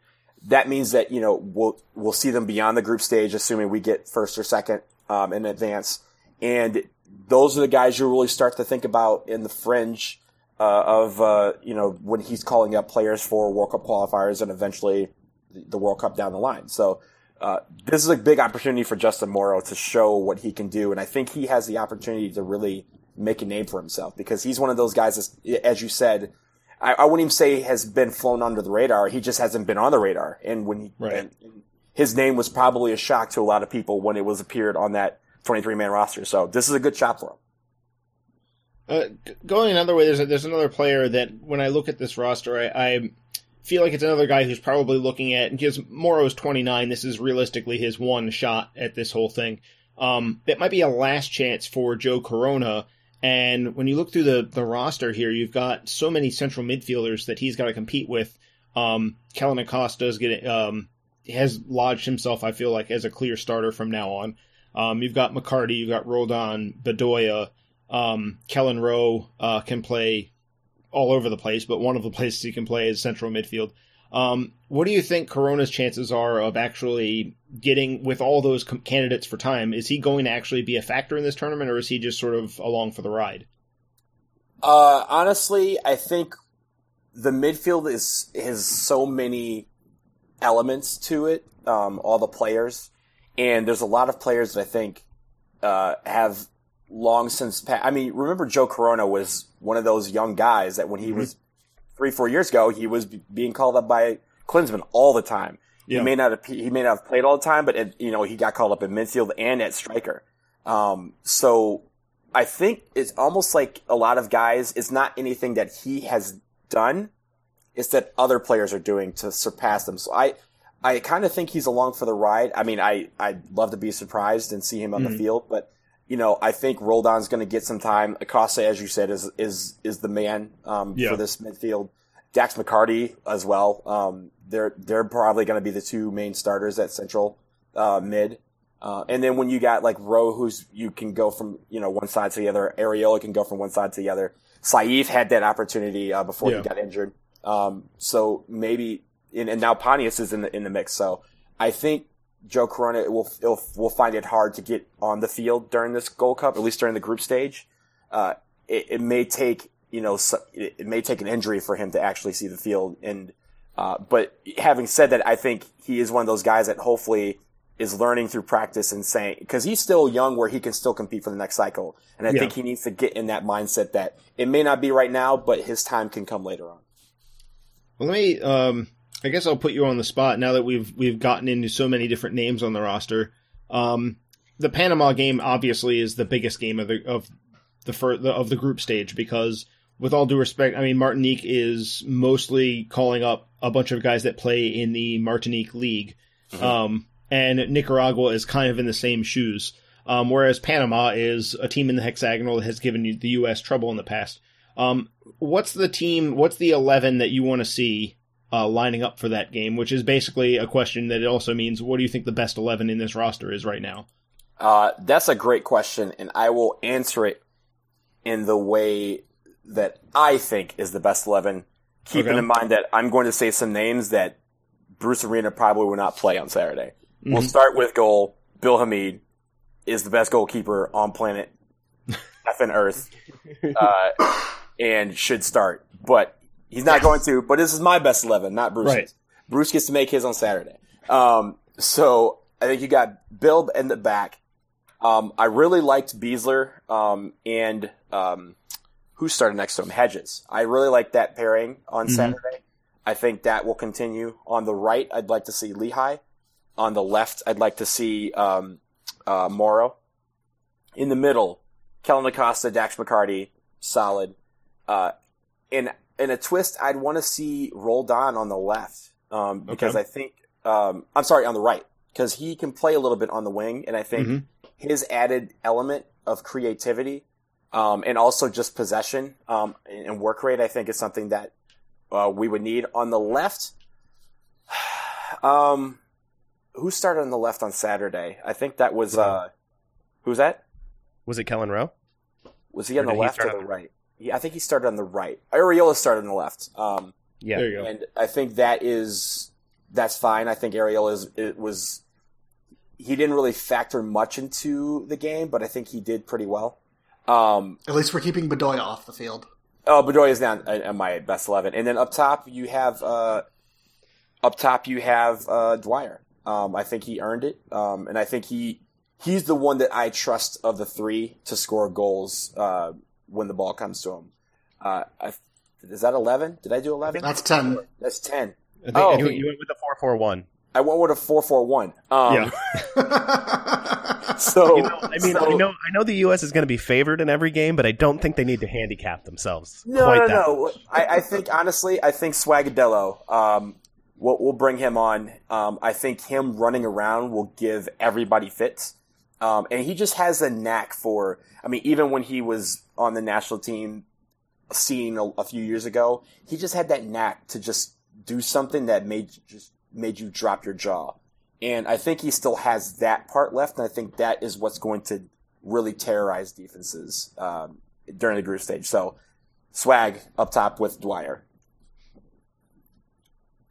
[SPEAKER 4] that means that you know we'll we'll see them beyond the group stage, assuming we get first or second um, in advance, and those are the guys you really start to think about in the fringe uh, of uh, you know when he's calling up players for World Cup qualifiers and eventually the World Cup down the line. So. Uh, this is a big opportunity for Justin Morrow to show what he can do, and I think he has the opportunity to really make a name for himself because he's one of those guys, as you said, I, I, wouldn't even say has been flown under the radar. He just hasn't been on the radar. And when he, right. and, and his name was probably a shock to a lot of people when it was appeared on that 23 man roster. So this is a good shot for him.
[SPEAKER 1] Uh, going another way, there's a, there's another player that when I look at this roster, I, I feel like it's another guy who's probably looking at because Morrow's 29. This is realistically his one shot at this whole thing. Um, it might be a last chance for Joe Corona and when you look through the, the roster here, you've got so many central midfielders that he's got to compete with. Um, Kellyn Acosta is getting, um, has lodged himself, I feel like, as a clear starter from now on. Um, you've got McCarty, you've got Roldan, Bedoya, um, Kelyn Rowe, uh, can play all over the place, but one of the places he can play is central midfield. Um, what do you think Corona's chances are of actually getting with all those com- candidates for time? Is he going to actually be a factor in this tournament, or is he just sort of along for the ride?
[SPEAKER 4] Uh, honestly, I think the midfield is has so many elements to it, um, all the players, and there's a lot of players that I think uh, have long since. passed. I mean, remember Joe Corona was one of those young guys that when he was three, four years ago, he was b- being called up by Klinsmann all the time.
[SPEAKER 1] Yeah.
[SPEAKER 4] He may not have, he may not have played all the time, but it, you know he got called up in midfield and at striker. Um, so I think it's almost like a lot of guys. It's not anything that he has done. It's that other players are doing to surpass them. So I, I kind of think he's along for the ride. I mean, I, I'd love to be surprised and see him on the field, but you know, I think Roldan's going to get some time. Acosta, as you said, is, is, is the man, um,
[SPEAKER 1] Yeah.
[SPEAKER 4] for this midfield. Dax McCarty as well. Um, they're, they're probably going to be the two main starters at central, uh, mid. Uh, and then when you got like Rowe, who's you can go from you know one side to the other. Arriola can go from one side to the other. Saief had that opportunity uh, before
[SPEAKER 1] Yeah.
[SPEAKER 4] he got injured. Um, so maybe and, and now Pontius is in the in the mix. So I think Joe Corona will will will find it hard to get on the field during this Gold Cup, at least during the group stage. Uh, it, it may take you know it, it may take an injury for him to actually see the field. And uh, but having said that, I think he is one of those guys that hopefully is learning through practice and saying because he's still young where he can still compete for the next cycle. And I
[SPEAKER 1] Yeah.
[SPEAKER 4] think he needs to get in that mindset that it may not be right now, but his time can come later on.
[SPEAKER 1] Well, let me. Um, I guess I'll put you on the spot now that we've we've gotten into so many different names on the roster. Um, the Panama game obviously is the biggest game of the of the, fir- the of the group stage because, with all due respect, I mean Martinique is mostly calling up a bunch of guys that play in the Martinique League, um, and Nicaragua is kind of in the same shoes. Um, whereas Panama is a team in the hexagonal that has given you the U.S. trouble in the past. Um, what's the team? What's the eleven that you want to see uh, lining up for that game? Which is basically a question that it also means what do you think the best eleven in this roster is right now?
[SPEAKER 4] Uh, that's a great question, and I will answer it in the way that I think is the best 11, keeping
[SPEAKER 1] Okay.
[SPEAKER 4] in mind that I'm going to say some names that Bruce Arena probably will not play on Saturday. We'll start with goal. Bill Hamid is the best goalkeeper on planet effing Earth, uh, and should start. But he's not going to. But this is my best 11, not Bruce's.
[SPEAKER 1] Right.
[SPEAKER 4] Bruce gets to make his on Saturday. Um, so I think you got Bill in the back. Um, I really liked Besler, um, and, um, who started next to him? Hedges. I really like that pairing on Saturday. I think that will continue. On the right, I'd like to see Lichaj. On the left, I'd like to see, um, uh, Morrow. In the middle, Kellyn Acosta, Dax McCarty, solid. Uh, in, in a twist, I'd want to see Roldan on the left, um, because
[SPEAKER 1] Okay.
[SPEAKER 4] I think, um, I'm sorry, on the right, because he can play a little bit on the wing, and I think
[SPEAKER 1] Mhm.
[SPEAKER 4] his added element of creativity, um, and also just possession, um, and work rate, I think is something that, uh, we would need. On the left, um, who started on the left on Saturday? I think that was, uh, who's that?
[SPEAKER 2] Was it Kelyn Rowe?
[SPEAKER 4] Was he on the
[SPEAKER 2] did he
[SPEAKER 4] left or
[SPEAKER 2] start
[SPEAKER 4] the
[SPEAKER 2] on the-
[SPEAKER 4] right? Yeah, I think he started on the right. Arriola started on the left. Um,
[SPEAKER 2] Yeah.
[SPEAKER 1] There you go.
[SPEAKER 4] and I think that is that's fine. I think Arriola is it was he didn't really factor much into the game, but I think he did pretty well. Um,
[SPEAKER 3] At least we're keeping Bedoya off the field.
[SPEAKER 4] oh, Bedoya is now at at my best eleven, and then up top you have uh, up top you have uh, Dwyer. Um, I think he earned it, um, and I think he he's the one that I trust of the three to score goals uh, when the ball comes to him. Uh, I, is that eleven? Did I do eleven?
[SPEAKER 3] That's 10.
[SPEAKER 4] That's ten.
[SPEAKER 1] I think,
[SPEAKER 4] Oh.
[SPEAKER 2] You, you went with the four four one.
[SPEAKER 4] I went with a four four one. Um,
[SPEAKER 1] yeah.
[SPEAKER 4] So
[SPEAKER 2] You know, I mean,
[SPEAKER 4] so-
[SPEAKER 2] I know, I know the U.S. is going to be favored in every game, but I don't think they need to handicap themselves.
[SPEAKER 4] No,
[SPEAKER 2] quite
[SPEAKER 4] no,
[SPEAKER 2] that
[SPEAKER 4] no.
[SPEAKER 2] much.
[SPEAKER 4] I, I think honestly, I think Swagudelo. Um, we'll, we'll bring him on. Um, I think him running around will give everybody fits. Um, and he just has a knack for. I mean, even when he was on the national team scene a, a few years ago, he just had that knack to just do something that made you just made you drop your jaw. And I think he still has that part left, and I think that is what's going to really terrorize defenses um, during the group stage. So, swag up top with Dwyer.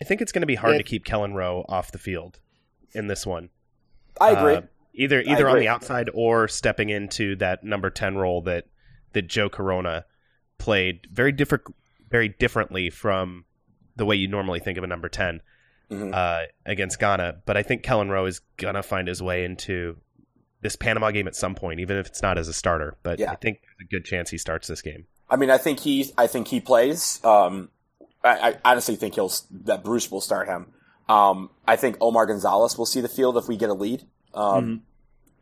[SPEAKER 2] I think it's going to be hard
[SPEAKER 1] Yeah.
[SPEAKER 2] to keep Kelyn Rowe off the field in this one.
[SPEAKER 4] I agree.
[SPEAKER 2] Uh, either either on the outside or stepping into that number ten role that that Joe Corona played very different, very differently from the way you normally think of a number ten.
[SPEAKER 4] Mhm.
[SPEAKER 2] uh, against Ghana. But I think Kelyn Rowe is gonna find his way into this Panama game at some point, even if it's not as a starter. But
[SPEAKER 4] Yeah.
[SPEAKER 2] I think there's a good chance he starts this game.
[SPEAKER 4] I mean, I think he, I think he plays. Um, I, I honestly think he'll that Bruce will start him. Um, I think Omar Gonzalez will see the field if we get a lead. Um,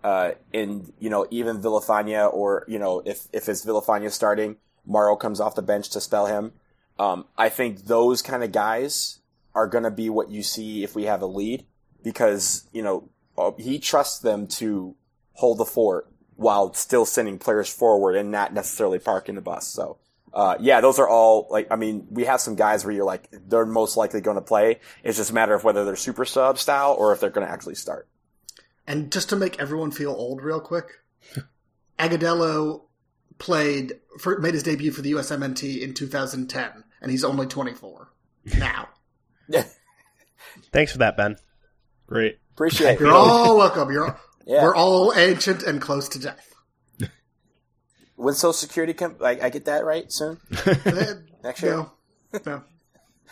[SPEAKER 4] uh, and you know, even Villafaña or you know, if if it's Villafaña starting, Morrow comes off the bench to spell him. Um, I think those kind of guys are going to be what you see if we have a lead because you know uh, he trusts them to hold the fort while still sending players forward and not necessarily parking the bus. So, uh, yeah, those are all like, I mean, we have some guys where you're like, they're most likely going to play. It's just a matter of whether they're super sub style or if they're going to actually start.
[SPEAKER 3] And just to make everyone feel old real quick, Agudelo played for, made his debut for the USMNT in 2010, and he's only 24 now.
[SPEAKER 2] Thanks for that, Ben.
[SPEAKER 1] Great.
[SPEAKER 4] Appreciate it.
[SPEAKER 3] You're all welcome. You're
[SPEAKER 4] Yeah.
[SPEAKER 3] we're all ancient and close to death.
[SPEAKER 4] When Social Security come, I, I get that right soon. Next year,
[SPEAKER 3] no, no.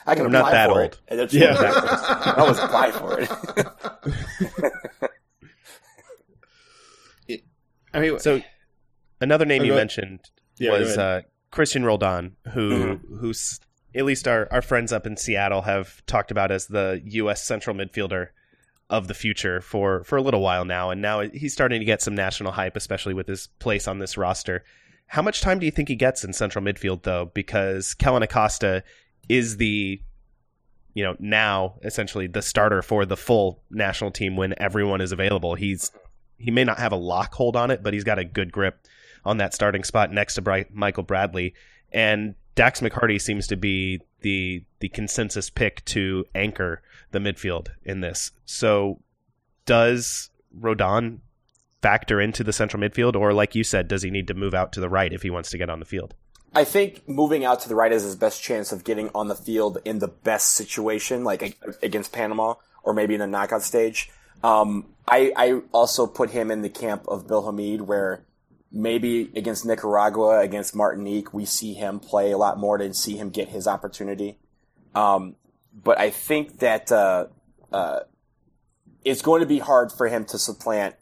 [SPEAKER 4] I can
[SPEAKER 2] I'm not
[SPEAKER 4] apply
[SPEAKER 2] that
[SPEAKER 4] for
[SPEAKER 2] old.
[SPEAKER 4] it. That's-
[SPEAKER 1] Yeah.
[SPEAKER 4] I was apply for it.
[SPEAKER 1] I mean,
[SPEAKER 2] So another name
[SPEAKER 1] Oh,
[SPEAKER 2] you
[SPEAKER 1] go-
[SPEAKER 2] mentioned
[SPEAKER 1] Yeah,
[SPEAKER 2] was uh. Christian Roldan, who
[SPEAKER 4] Mm-hmm.
[SPEAKER 2] who's at least our, our friends up in Seattle have talked about as the U.S. central midfielder of the future for for a little while now, and now he's starting to get some national hype, especially with his place on this roster. How much time do you think he gets in central midfield though? Because Kellyn Acosta is the you know now essentially the starter for the full national team when everyone is available. He's he may not have a lock hold on it, but he's got a good grip on that starting spot next to Bright, Michael Bradley. And Dax McCarty seems to be the the consensus pick to anchor the midfield in this. So does Roldan factor into the central midfield, or like you said, does he need to move out to the right if he wants to get on the field?
[SPEAKER 4] I think moving out to the right is his best chance of getting on the field in the best situation, like against Panama or maybe in a knockout stage. Um, I, I also put him in the camp of Bill Hamid, where maybe against Nicaragua, against Martinique, we see him play a lot more to see him get his opportunity. Um, but I think that uh, uh, it's going to be hard for him to supplant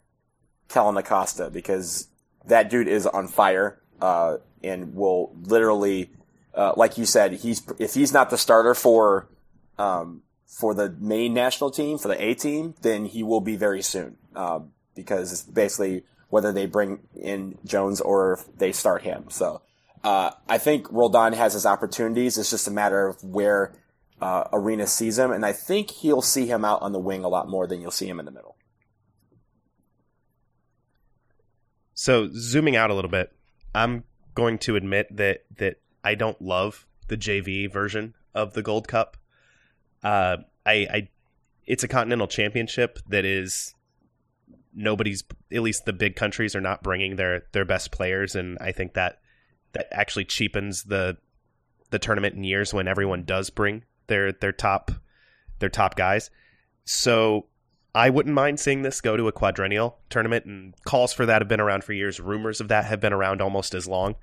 [SPEAKER 4] Kellyn Acosta because that dude is on fire uh, and will literally, uh, like you said, he's if he's not the starter for um, for the main national team for the A team, then he will be very soon um, because it's basically whether they bring in Jones or they start him. So uh, I think Roldan has his opportunities. It's just a matter of where uh, Arena sees him, and I think he'll see him out on the wing a lot more than you'll see him in the middle.
[SPEAKER 2] So zooming out a little bit, I'm going to admit that that I don't love the JV version of the Gold Cup. Uh, I, I, it's a continental championship that is nobody's. At least the big countries are not bringing their their best players, and I think that that actually cheapens the the tournament in years when everyone does bring their their top their top guys. So I wouldn't mind seeing this go to a quadrennial tournament, and calls for that have been around for years. Rumors of that have been around almost as long.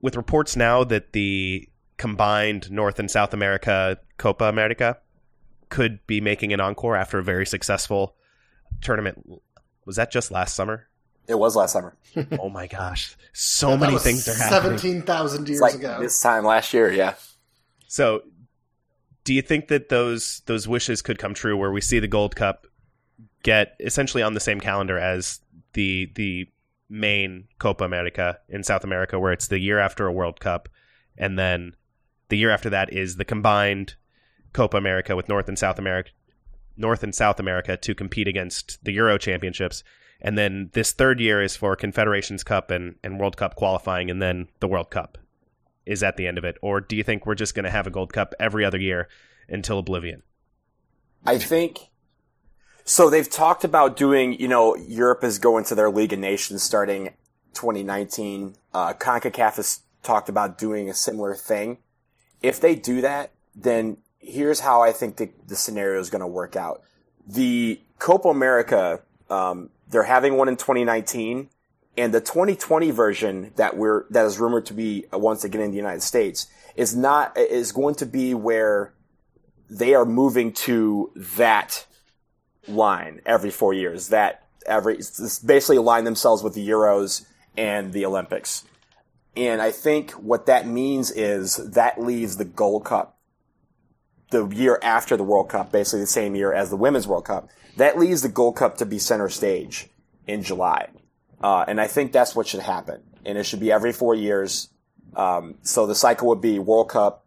[SPEAKER 2] With reports now that the combined North and South America Copa America could be making an encore after a very successful tournament. Was that just last summer?
[SPEAKER 4] It was last summer.
[SPEAKER 2] oh my gosh. So
[SPEAKER 3] That
[SPEAKER 2] many things are happening.
[SPEAKER 3] 17,000 years
[SPEAKER 4] like
[SPEAKER 3] ago.
[SPEAKER 4] this time last year, yeah.
[SPEAKER 2] So, do you think that those those wishes could come true, where we see the Gold Cup get essentially on the same calendar as the the main Copa America in South America, where it's the year after a World Cup, and then the year after that is the combined Copa America with North and South America, North and South America to compete against the Euro Championships, and then this third year is for Confederations Cup and and World Cup qualifying, and then the World Cup is at the end of it, or do you think we're just going to have a Gold Cup every other year until oblivion?
[SPEAKER 4] I think so. They've talked about doing, you know, Europe is going to their League of Nations starting 2019. Uh, CONCACAF has talked about doing a similar thing. If they do that, then here's how I think the, the scenario is going to work out. The Copa America, um, they're having one in 2019 and the 2020 version that we're, that is rumored to be uh, once again in the United States is not, is going to be where they are moving to that line every four years. That every basically align themselves with the Euros and the Olympics. And I think what that means is that leaves the Gold Cup the year after the World Cup, basically the same year as the Women's World Cup. That leaves the Gold Cup to be center stage in July. Uh, and I think that's what should happen. And it should be every four years. Um, so the cycle would be World Cup,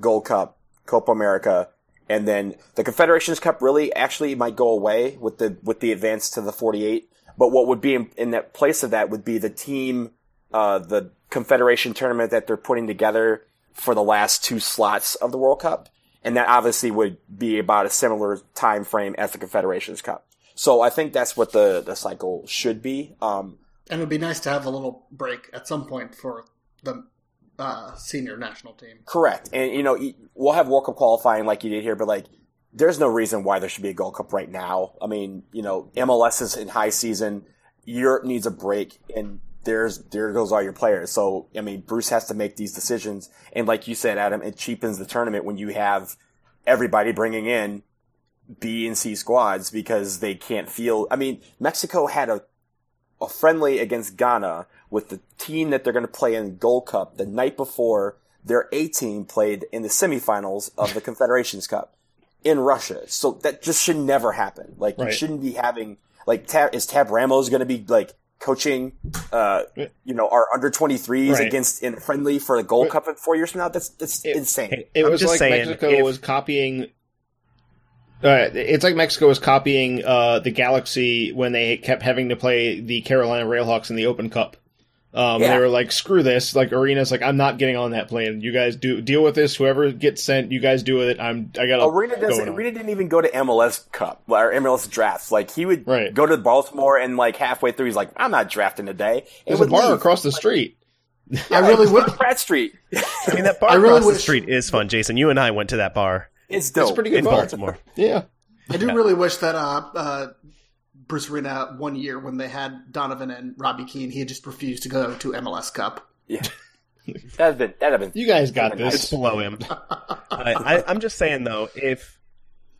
[SPEAKER 4] Gold Cup, Copa America, and then the Confederations Cup really actually might go away with the with the advance to the 48. But what would be in, in that place of that would be the team, uh, the Confederation tournament that they're putting together for the last two slots of the World Cup, and that obviously would be about a similar time frame as the Confederations Cup. So I think that's what the the cycle should be. Um,
[SPEAKER 3] and it would be nice to have a little break at some point for the uh, senior national team.
[SPEAKER 4] Correct. And, you know, we'll have World Cup qualifying like you did here, but like, there's no reason why there should be a Gold Cup right now. I mean, you know, MLS is in high season. Europe needs a break and there's, there goes all your players. So, I mean, Bruce has to make these decisions. And like you said, Adam, it cheapens the tournament when you have everybody bringing in B and C squads because they can't feel, I mean, Mexico had a, a friendly against Ghana with the team that they're going to play in Gold Cup the night before their A team played in the semifinals of the Confederations Cup in Russia. So that just should never happen. Like right. you shouldn't be having like Tab, is Tab Ramos going to be like coaching, uh, you know, our under 23s right. against in friendly for the Gold Cup in four years from now? That's that's it, insane.
[SPEAKER 1] It, it was like saying, Mexico if, was copying. Uh, it's like Mexico was copying uh, the Galaxy when they kept having to play the Carolina Railhawks in the Open Cup. Um, yeah. They were like, "Screw this!" Like Arena's like, "I'm not getting on that plane. You guys do deal with this. Whoever gets sent, you guys do with it. I'm. I gotta."
[SPEAKER 4] Arena doesn't. Arena didn't even go to MLS Cup or MLS drafts. Like he would right. go to Baltimore and like halfway through, he's like, "I'm not drafting today."
[SPEAKER 1] There's a bar leave. across the street.
[SPEAKER 3] Yeah, I really would.
[SPEAKER 4] Pratt Street.
[SPEAKER 2] I mean, that bar I really across wish... the street is fun. Jason, you
[SPEAKER 3] Bruce Arena one year when they had Donovan and Robbie Keane, he had just refused to go to MLS Cup.
[SPEAKER 4] Yeah. That'd been that'd been.
[SPEAKER 1] You guys got this.
[SPEAKER 2] It's below him. I, am just saying though, if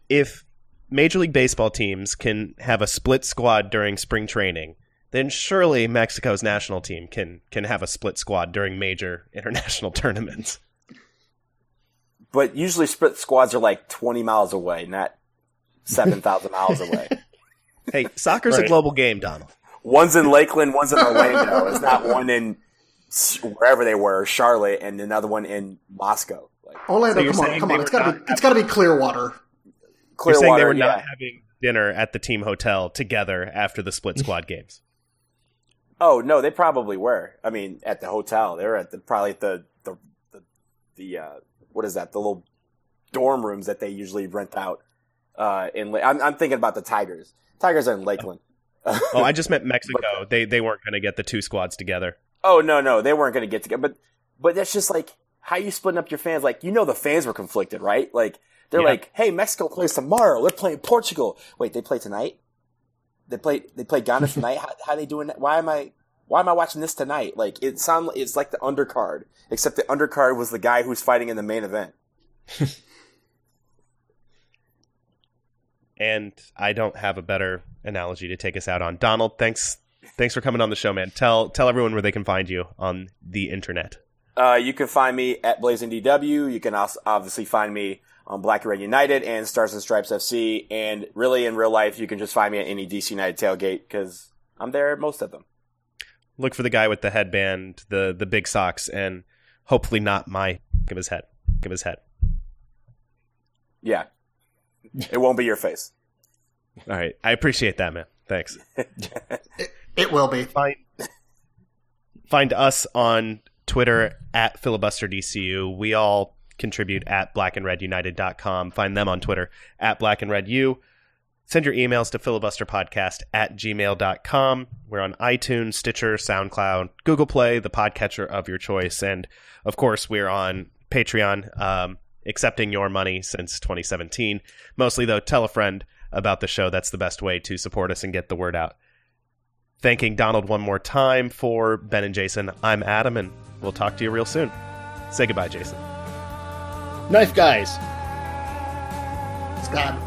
[SPEAKER 2] if Major League Baseball teams can have a split squad during spring training, then surely Mexico's national team can can have a split squad during major international tournaments.
[SPEAKER 4] But usually, split squads are like 20 miles away, not 7,000 miles away.
[SPEAKER 2] Hey, soccer's right. a global game, Donald.
[SPEAKER 4] One's in Lakeland, one's in Orlando. it's not one in wherever they were, Charlotte, and another one in Moscow.
[SPEAKER 3] Like, Orlando, so come on, come on. It's got to be, it's got to be Clearwater.
[SPEAKER 2] Clearwater. You're saying they were not yeah. having dinner at the team hotel together after the split squad games.
[SPEAKER 4] Oh no, they probably were. I mean, at the hotel, they were at the probably at the the the, the uh, what is that? The little dorm rooms that they usually rent out. Uh, in I'm, I'm thinking about the Tigers. Tigers are in Lakeland.
[SPEAKER 2] oh, I just meant Mexico. they they weren't going to get the two squads together.
[SPEAKER 4] Oh no, no, they weren't going to get together. But but that's just like how you splitting up your fans. Like you know, the fans were conflicted, right? Like they're yeah. like, hey, Mexico plays tomorrow. They're playing Portugal. Wait, they play tonight? They play they play Ghana tonight. how, how are they doing that? Why am I why am I watching this tonight? Like it sound it's like the undercard, except the undercard was the guy who's fighting in the main event.
[SPEAKER 2] And I don't have a better analogy to take us out on. Donald, thanks thanks for coming on the show, man. Tell tell everyone where they can find you on the internet.
[SPEAKER 4] Uh, you can find me at Blazing DW. You can also obviously find me on Black and Red United and Stars and Stripes FC. And really, in real life, you can just find me at any DC United tailgate because I'm there at most of them.
[SPEAKER 2] Look for the guy with the headband, the the big socks, and hopefully not my give his head. Give his head.
[SPEAKER 4] Yeah, it won't be your face.
[SPEAKER 2] All right. I appreciate that, man. Thanks.
[SPEAKER 3] it, it, will be.
[SPEAKER 2] Find, find us on Twitter at filibusterdcu. We all contribute at blackandredunited.com. Find them on Twitter at blackandredu. Send your emails to filibusterpodcast at gmail.com. We're on iTunes, Stitcher, SoundCloud, Google Play, the podcatcher of your choice. And of course, we're on Patreon. Um, accepting your money since 2017. Mostly, though, tell a friend about the show. That's the best way to support us and get the word out. Thanking Donald one more time for Ben and Jason. I'm Adam, and we'll talk to you real soon. Say goodbye, Jason.
[SPEAKER 1] Knife guys.
[SPEAKER 3] Scott.